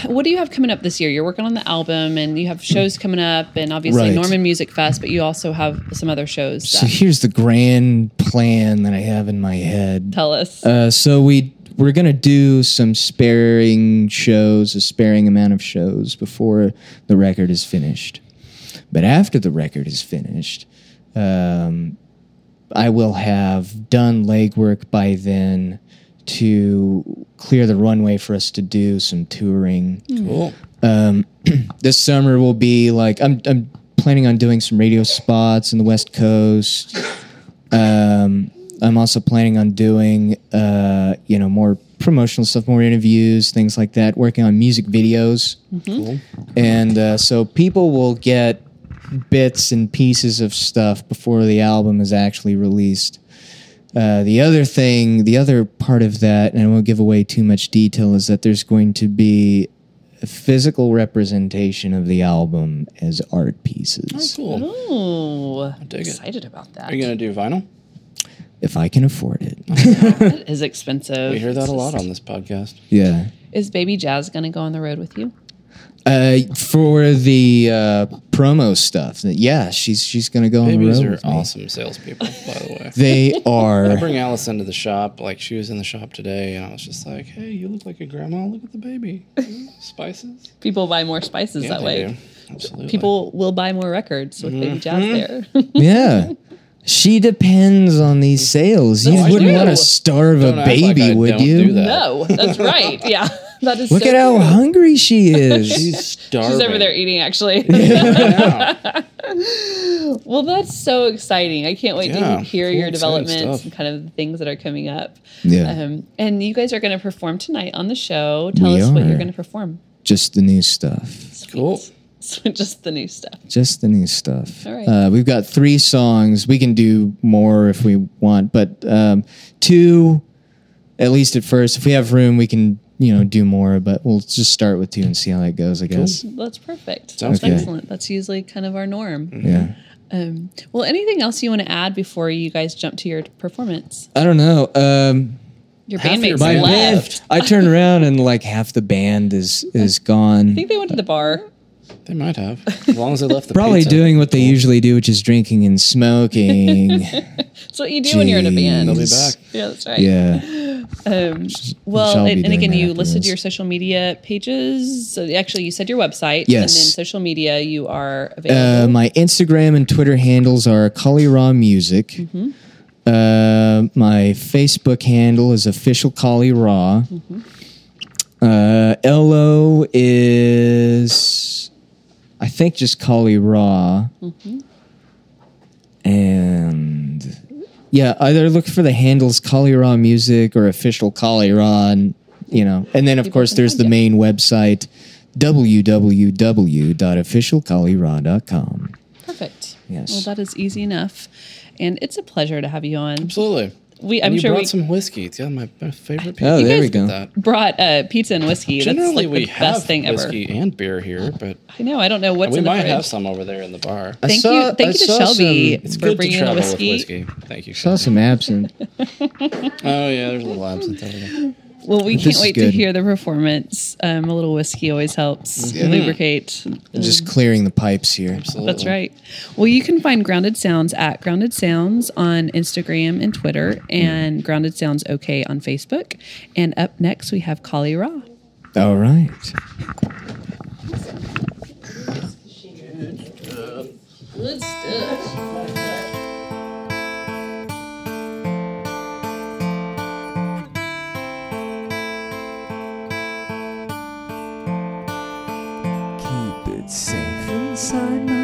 what do you have coming up this year? You're working on the album, and you have shows coming up, and obviously Right. Norman Music Fest, but you also have some other shows. So here's the grand plan that I have in my head. tell us. Uh, so we we're gonna do some sparing shows, a sparing amount of shows before the record is finished. But after the record is finished, um, I will have done legwork by then to clear the runway for us to do some touring. Cool. This summer will be like I'm I'm planning on doing some radio spots in the West Coast. Um, I'm also planning on doing uh, you know more promotional stuff, more interviews, things like that. Working on music videos, Cool. and uh, so people will get bits and pieces of stuff before the album is actually released. Uh, the other thing, the other part of that, and I won't give away too much detail, is that there's going to be a physical representation of the album as art pieces. Cool. Oh, dig it. excited about that. Are you gonna do vinyl? If I can afford it. That is expensive. We hear that a lot on this podcast. yeah. Is Baby Jazz going to go on the road with you? Uh, for the uh, promo stuff, yeah, she's she's gonna go on the Babies are with me. awesome salespeople, by the way. They are. I bring Alice into the shop. Like she was in the shop today, and I was just like, "Hey, you look like a grandma. Look at the baby. Spices." People buy more spices Yeah, that they way. do. Absolutely. People will buy more records with Baby Jazz Mm-hmm. there. Yeah. She depends on these sales. You That's wouldn't true. want to starve Don't a act like baby, would you? that. no, that's right. Yeah, that is. Look so at how true. hungry she is. She's starving. She's over there eating. Actually. Yeah. well, that's so exciting. I can't wait Yeah, to hear cool, your developments and kind of the things that are coming up. yeah. Um, and you guys are going to perform tonight on the show. Tell We us what you're going to perform. Just the new stuff. Cool. Just the new stuff. Just the new stuff. All right. Uh, we've got three songs. We can do more if we want, but um, two, at least at first. If we have room, we can you know do more. But we'll just start with two and see how that goes. I guess. That's perfect. Sounds That's good. excellent. That's usually kind of our norm. Yeah. Um, well, anything else you want to add before you guys jump to your performance? I don't know. Um, Your Half your bandmates my band left. I turn around and like half the band is is gone. I think they went to the bar. They might have, as long as they left the Probably pizza. doing what they usually do, which is drinking and smoking. That's what you do when you're in a band. They'll be back. Yeah, that's right. yeah. Um, well, and, and again, you after listed your social media pages. So actually, you said your website. And Yes. then social media, you are Uh, available. my Instagram and Twitter handles are Kali Ra Music. Mm-hmm. Uh, my Facebook handle is official Kali Ra. Mm-hmm. Uh, Ello is, I think, just Kali Ra. Mm-hmm. And yeah, either look for the handles Kali Ra Music or official Kali Ra, and you know, and then of People course there's the you. main website www.officialkalira.com. Perfect. Yes. Well, that is easy enough, and it's a pleasure to have you on. Absolutely. We, And I'm you sure brought we some whiskey. It's got my, my favorite. People. Oh, You there guys we go. That. brought uh, pizza and whiskey. Generally, That's like we the have best thing ever. whiskey and beer here, but I know. I don't know what's we in the might fridge. have some over there in the bar. I Thank saw- you, thank I you to Shelby some- It's for good to bringing the travel whiskey. with whiskey. Thank you. Saw some absinthe. Oh yeah, there's a little absinthe over there. Well, we This can't is wait to hear the performance. Um, a little whiskey always helps Mm-hmm. lubricate. Just clearing the pipes here. Absolutely. That's right. Well, you can find Grounded Sounds at Grounded Sounds on Instagram and Twitter, and Grounded Sounds OK on Facebook. And up next, we have Kali Ra. All right. Good stuff. Safe inside my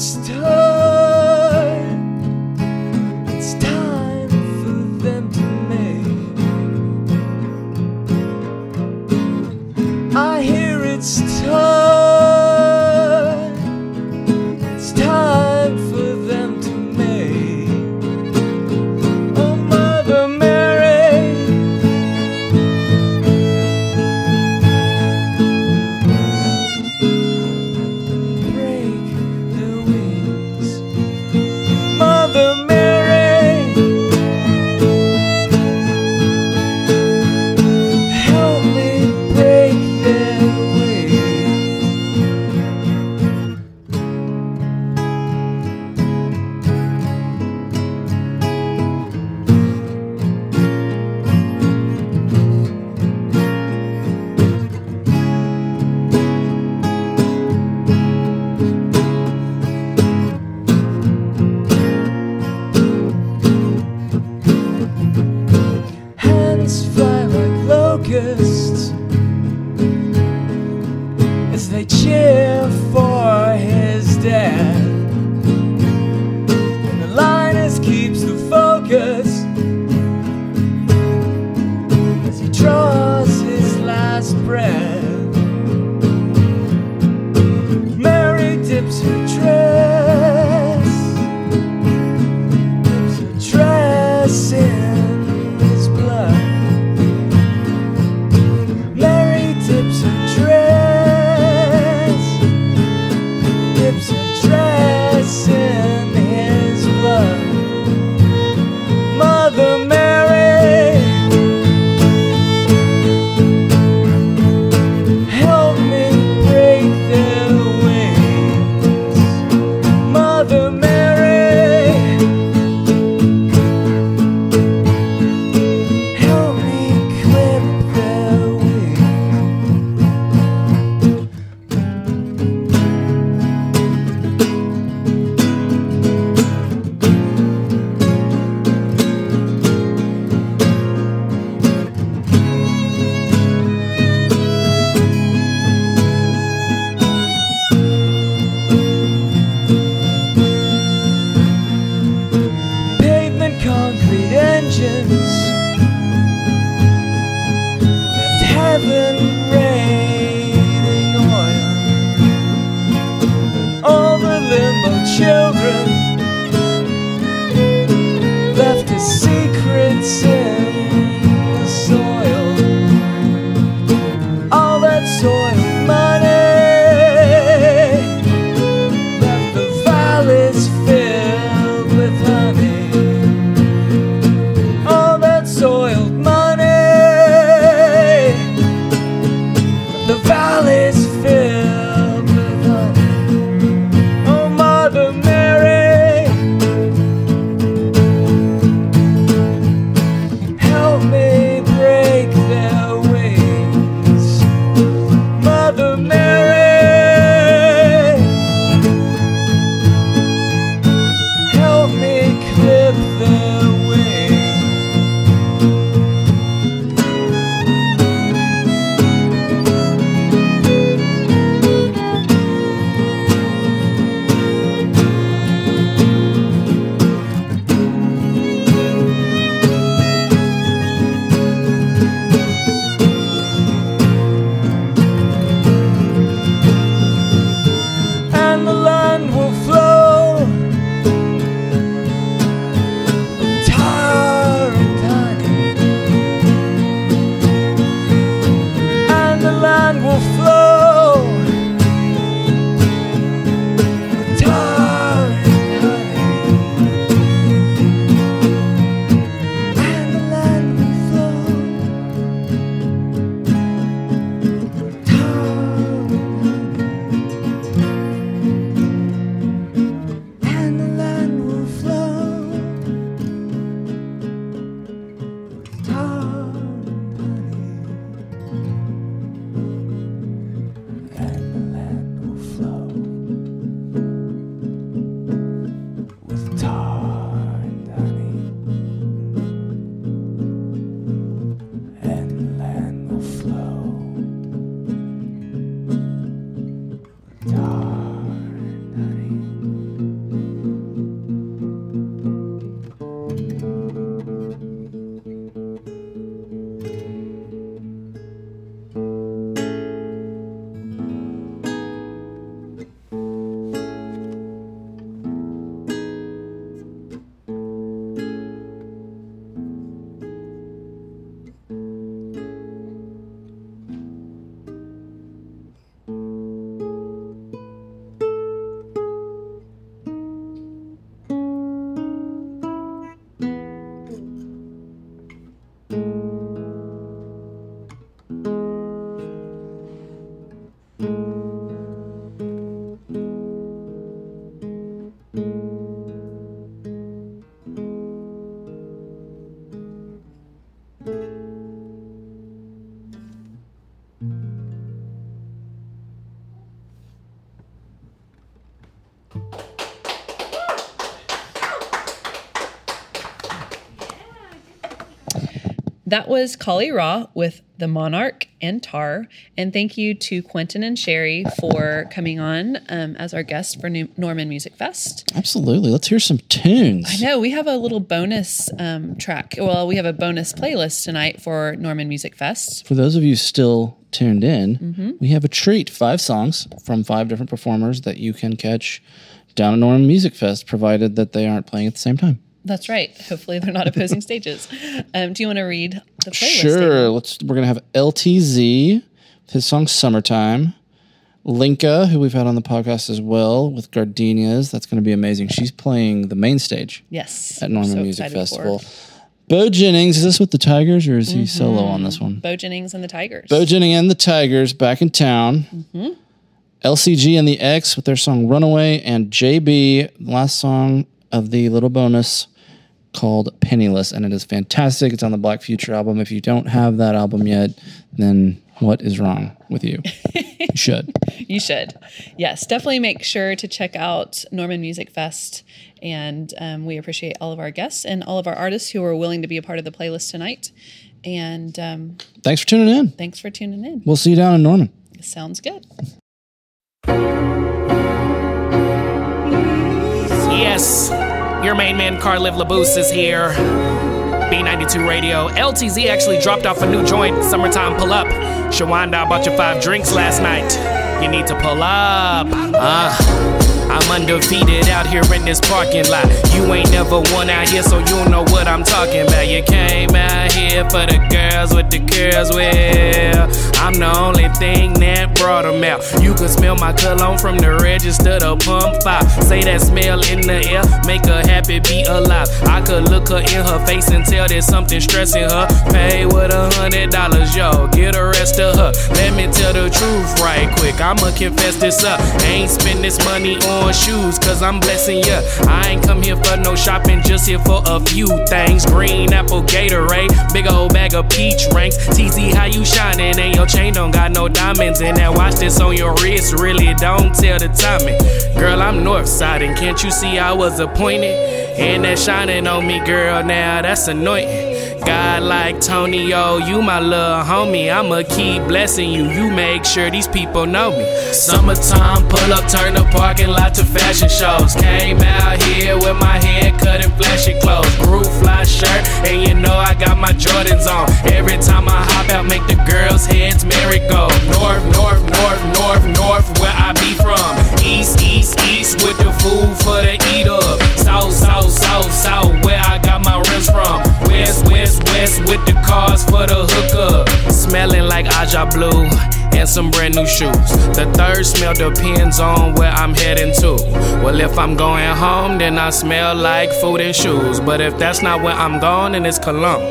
it's secrets in That was Kali Ra with the Monarch and Tar. And thank you to Quentin and Sherry for coming on um, as our guests for New- Norman Music Fest. Absolutely. Let's hear some tunes. I know we have a little bonus um, track. Well, we have a bonus playlist tonight for Norman Music Fest. For those of you still tuned in, Mm-hmm. we have a treat five songs from five different performers that you can catch down at Norman Music Fest, provided that they aren't playing at the same time. That's right. Hopefully, they're not opposing stages. Um, do you want to read the playlist? Sure. Let's. We're gonna have LTZ, his song "Summertime." Linka, who we've had on the podcast as well, with Gardenias. That's going to be amazing. She's playing the main stage Yes. at Norman So Music Festival. Beau Jennings, is this with the Tigers or is he solo on this one? Beau Jennings and the Tigers. Beau Jennings and the Tigers back in town. Mm-hmm. LCG and the X with their song Runaway, and Jabee, last song of the little bonus called Penniless, and it is fantastic. It's on the Black Future album. If you don't have that album yet, then what is wrong with you? you should. You should. Yes, definitely make sure to check out Norman Music Fest. And um, we appreciate all of our guests and all of our artists who are willing to be a part of the playlist tonight. And um, Thanks for tuning in. thanks for tuning in. We'll see you down in Norman. Sounds good. Yes, your main man Carliv Labus is here. B92 Radio. LTZ actually dropped off a new joint, Summertime Pull Up. Shawanda bought you five drinks last night. You need to pull up. Uh, I'm undefeated out here in this parking lot. You ain't never won out here, so you know what I'm talking about. You came out here for the girls with the curls. Well, I'm the only thing that brought them out. You can smell my cologne from the register to pump five. Say that smell in the air, make her happy, be alive. I could look her in her face and tell there's something stressing her. Pay with a hundred dollars, yo, get the rest of her. Let me tell the truth right quick. I'ma confess this up. Ain't spend this money on shoes, cause I'm blessing ya. I ain't come here for no shopping, just here for a few things. Green apple Gatorade, big old bag of peach ranks. TZ, how you shining? And your chain don't got no diamonds in that. Watch this on your wrist, really don't tell the timing. Girl, I'm north side, and can't you see I was appointed? And that shining on me, girl, now that's annoying. God like Tony, oh, you my little homie. I'ma keep blessing you. You make sure these people know me. Summertime, pull up, turn the parking lot to fashion shows. Came out here with my hair cut and flashy clothes. Groove fly shirt, and you know I got my Jordans on. Every time I hop out, make the girls' heads merry go. North, north, north, north, north, where I be from. East, east, east, with the food for the eat up. South, south, south, south, where I got my rims from. West, west, west, with the cars for the hookup. Smelling like Aja Blue and some brand new shoes. The third smell depends on where I'm heading to. Well, if I'm going home, then I smell like food and shoes. But if that's not where I'm going, then it's cologne.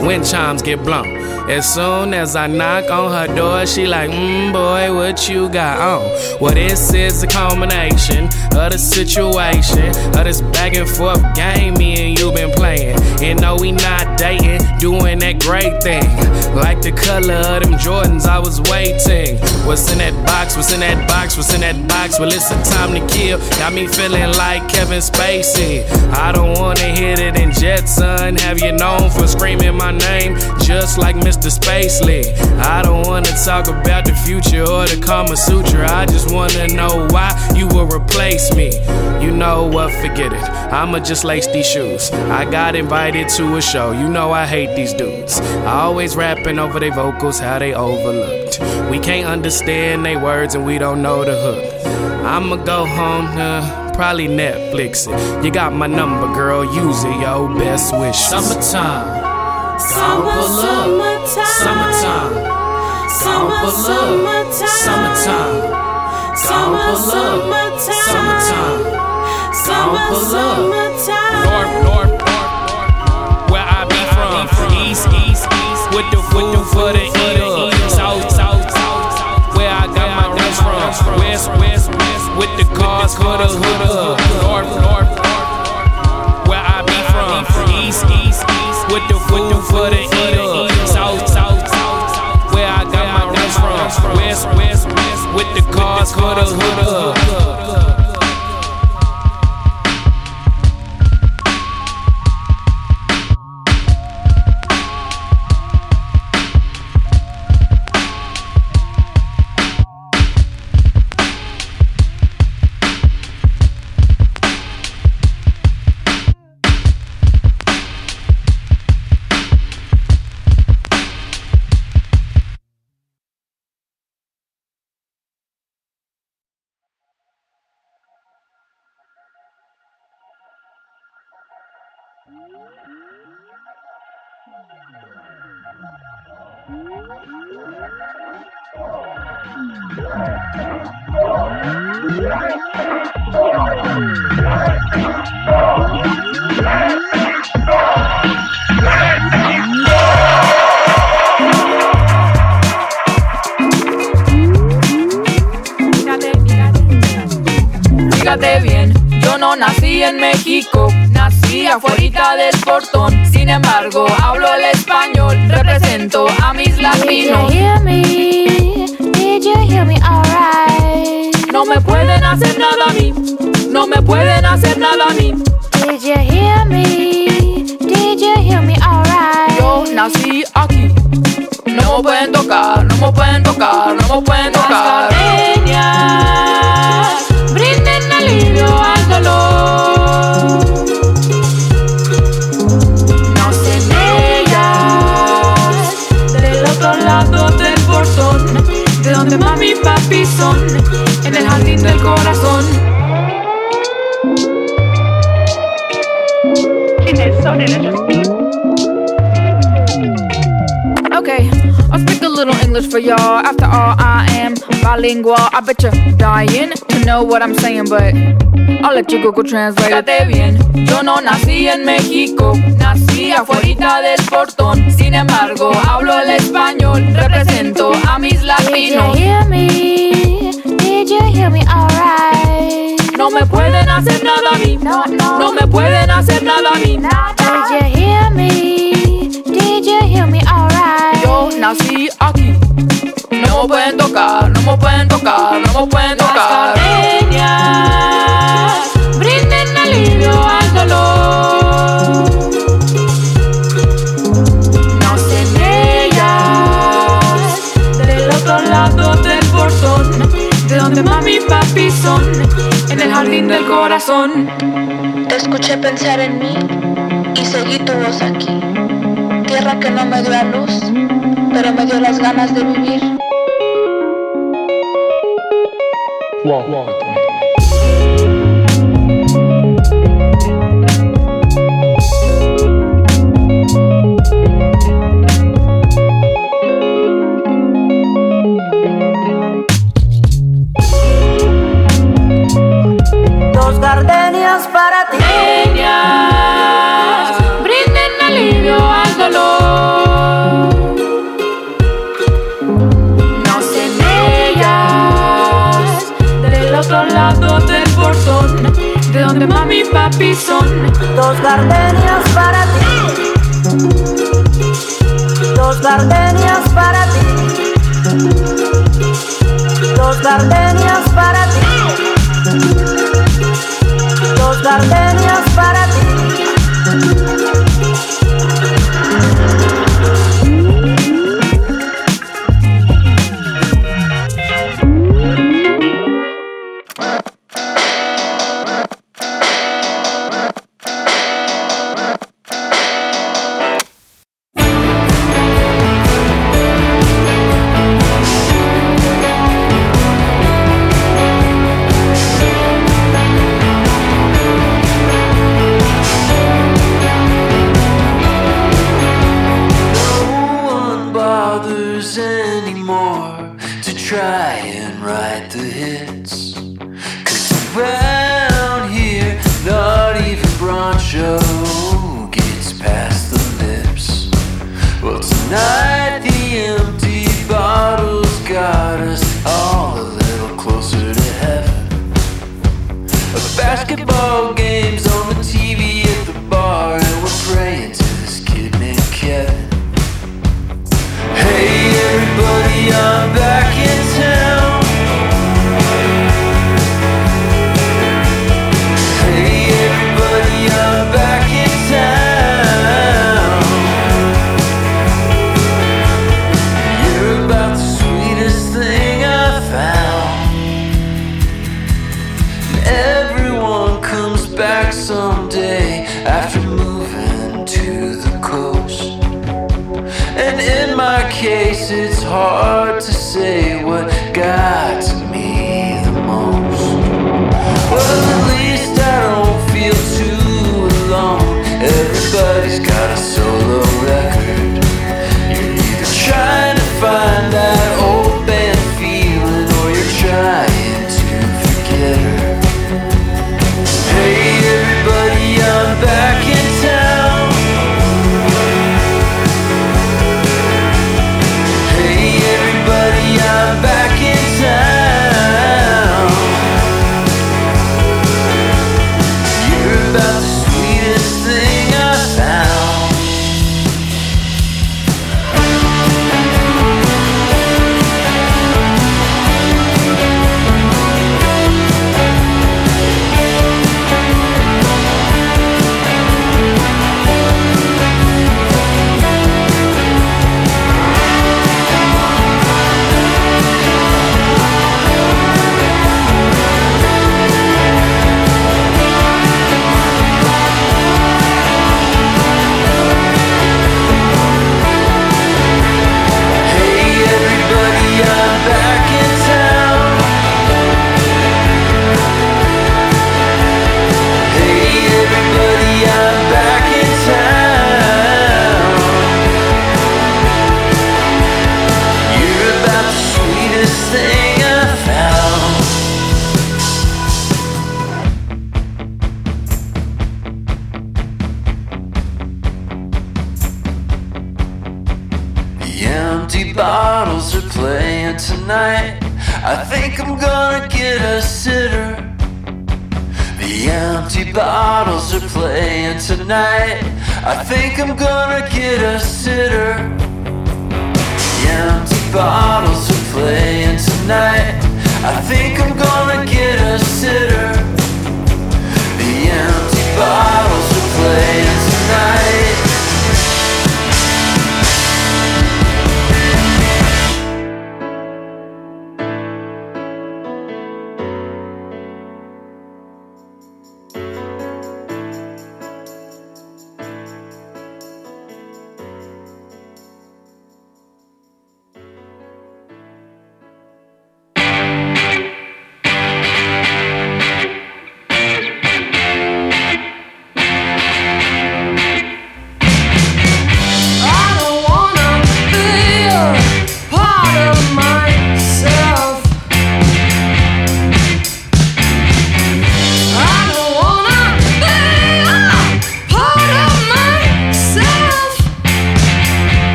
Wind chimes get blown. As soon as I knock on her door, she like, mmm, boy, what you got on? Well, this is a combination of the situation, of this back and forth game me and you been playing. And no, we not dating, doing that great thing. Like the color of them Jordans, I was waiting. What's in that box? What's in that box? What's in that box? Well, it's a time to kill. Got me feeling like Kevin Spacey. I don't wanna hit it in Jetson. Have you known for screaming my name just like Mr. Spacely? I don't wanna talk about the future or the Kama Sutra. I just wanna know why you will replace me. You know what? Forget it. I'ma just lace these shoes. I got invited to a show. You know I hate these dudes. I always rapping over their vocals, how they overlooked. We can't understand their words and we don't know the hook. I'ma go home to probably Netflix it. You got my number, girl. Use it, yo. Best wish. Summertime. Summer, summertime. Summertime. Summer, summertime. Summertime. Summer, summertime. Summertime. Summer, summertime. North, north, north, north. Where I be from. East, east, east. With the food for the eat up. South, south, south. Where I got my guns from. West, west, west. With the cars for the hood up. North, north, north. With the food for the eat up. South, south, south. Where I got my guns from. West, west, west. With the cars for the hood saying, but I'll let you Google Translate. Fíjate bien, yo no nací en México, nací afuera del portón. Sin embargo, hablo el español, represento a mis Did you latinos. hear me? Did you hear me alright? No me pueden hacer nada a mí, No, no. no me pueden hacer nada a mí. Did you hear me? Did you hear me alright? Yo nací aquí. No me pueden tocar, no me pueden tocar, no me pueden tocar. Gardenias brinden alivio al dolor. No se ellas del otro lado del portón, de donde mami y papi son, en el jardín del corazón. Te escuché pensar en mí y seguí tu voz aquí. Tierra que no me dio a luz, pero me dio las ganas de vivir. 哇哇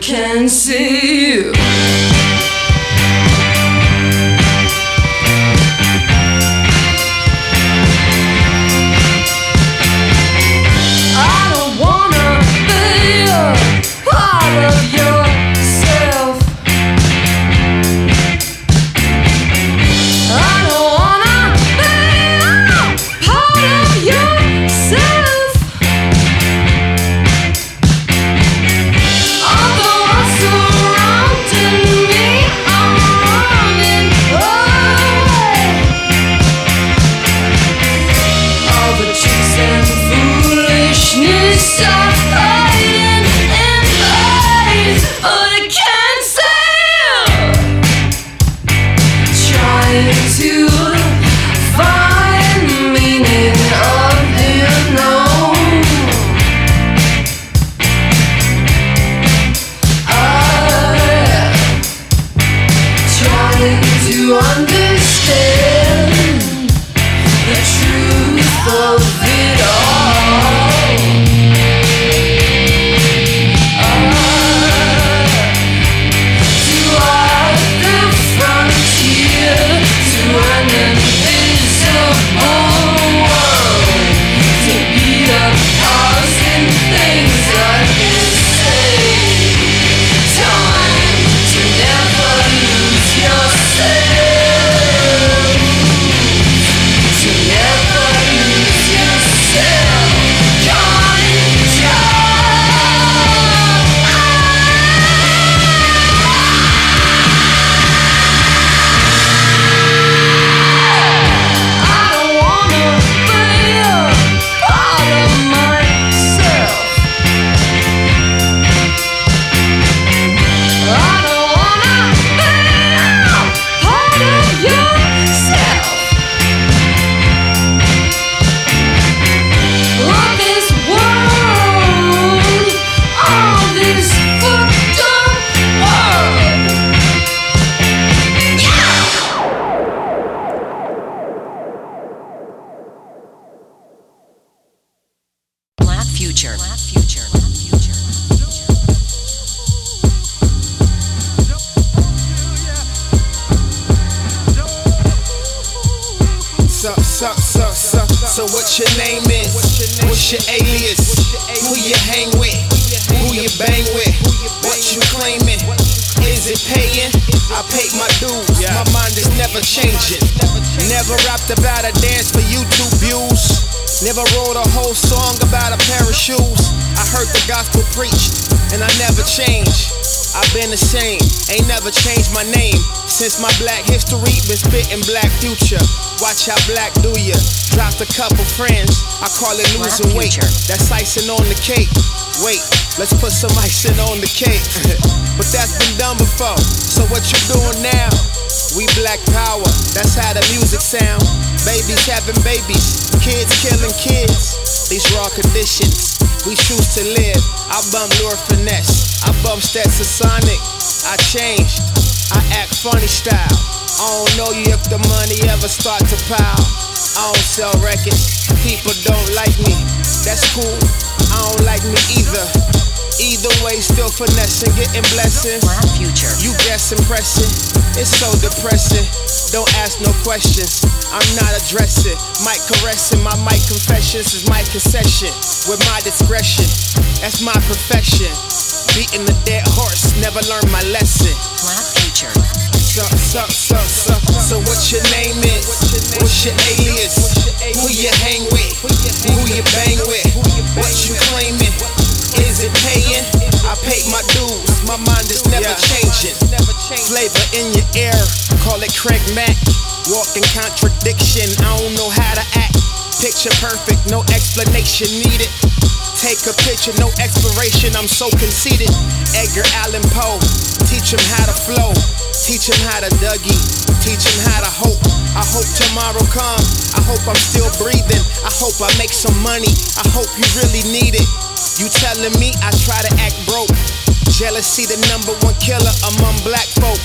can see you. Yeah. My mind is never changing. Never rapped about a dance for YouTube views. Never wrote a whole song about a pair of shoes. I heard the gospel preached, and I never changed. I've been the same, ain't never changed my name. Since my black history, been spitting black future. Watch how black do ya. Dropped a couple friends, I call it losing weight. That's icing on the cake. Wait, let's put some icing on the cake. but that's been done before, so what you doing now? Black power. That's how the music sound. Babies having babies, kids killing kids. These raw conditions, we choose to live. I bump Lord Finesse, I bump Stetsasonic. I changed, I act funny style. I don't know you if the money ever start to pile. I don't sell records, people don't like me. That's cool, I don't like me either. Either way, still finessing, getting blessings. future. You guessing, pressing. It's so depressing. Don't ask no questions. I'm not addressing. Mic caressing. My mic confessions is my concession. With my discretion. That's my profession. Beating the dead horse. Never learned my lesson. Black future. So, so, so, so, so what your name is? What's your alias? Who you hang with? Who you bang with? What you claiming? Is it paying? I paid my dues. My mind is never changing. Flavor in your ear. Call it Craig Mack. Walking contradiction. I don't know how to act. Picture perfect. No explanation needed. Take a picture, no expiration. I'm so conceited. Edgar Allan Poe. Teach him how to flow. Teach him how to Dougie. Teach him how to hope. I hope tomorrow come. I hope I'm still breathing. I hope I make some money. I hope you really need it. You telling me I try to act broke. Jealousy the number one killer among black folk.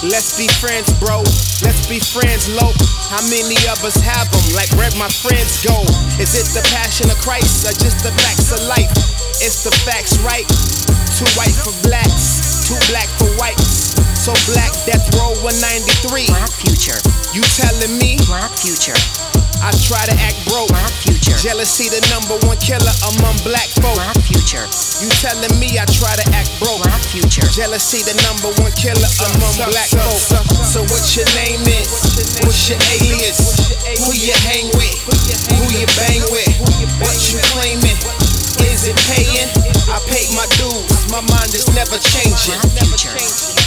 Let's be friends, bro. Let's be friends, low. How many of us have them? Like where my friends go? Is it the passion of Christ or just the facts of life? It's the facts, right? Too white for blacks, too black for whites. So black death row 193. Black future. You telling me? Black future. I try to act broke. Black future. Jealousy the number one killer among black folk. Black future. You telling me I try to act broke. Black future. Jealousy the number one killer among black folk. So what your name is? What's your alias? Who you hang with? Who you bang with? What you claiming? Is it paying? I paid my dues. My mind is never changing. Black future.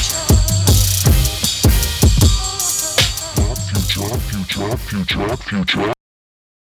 Future, future, future.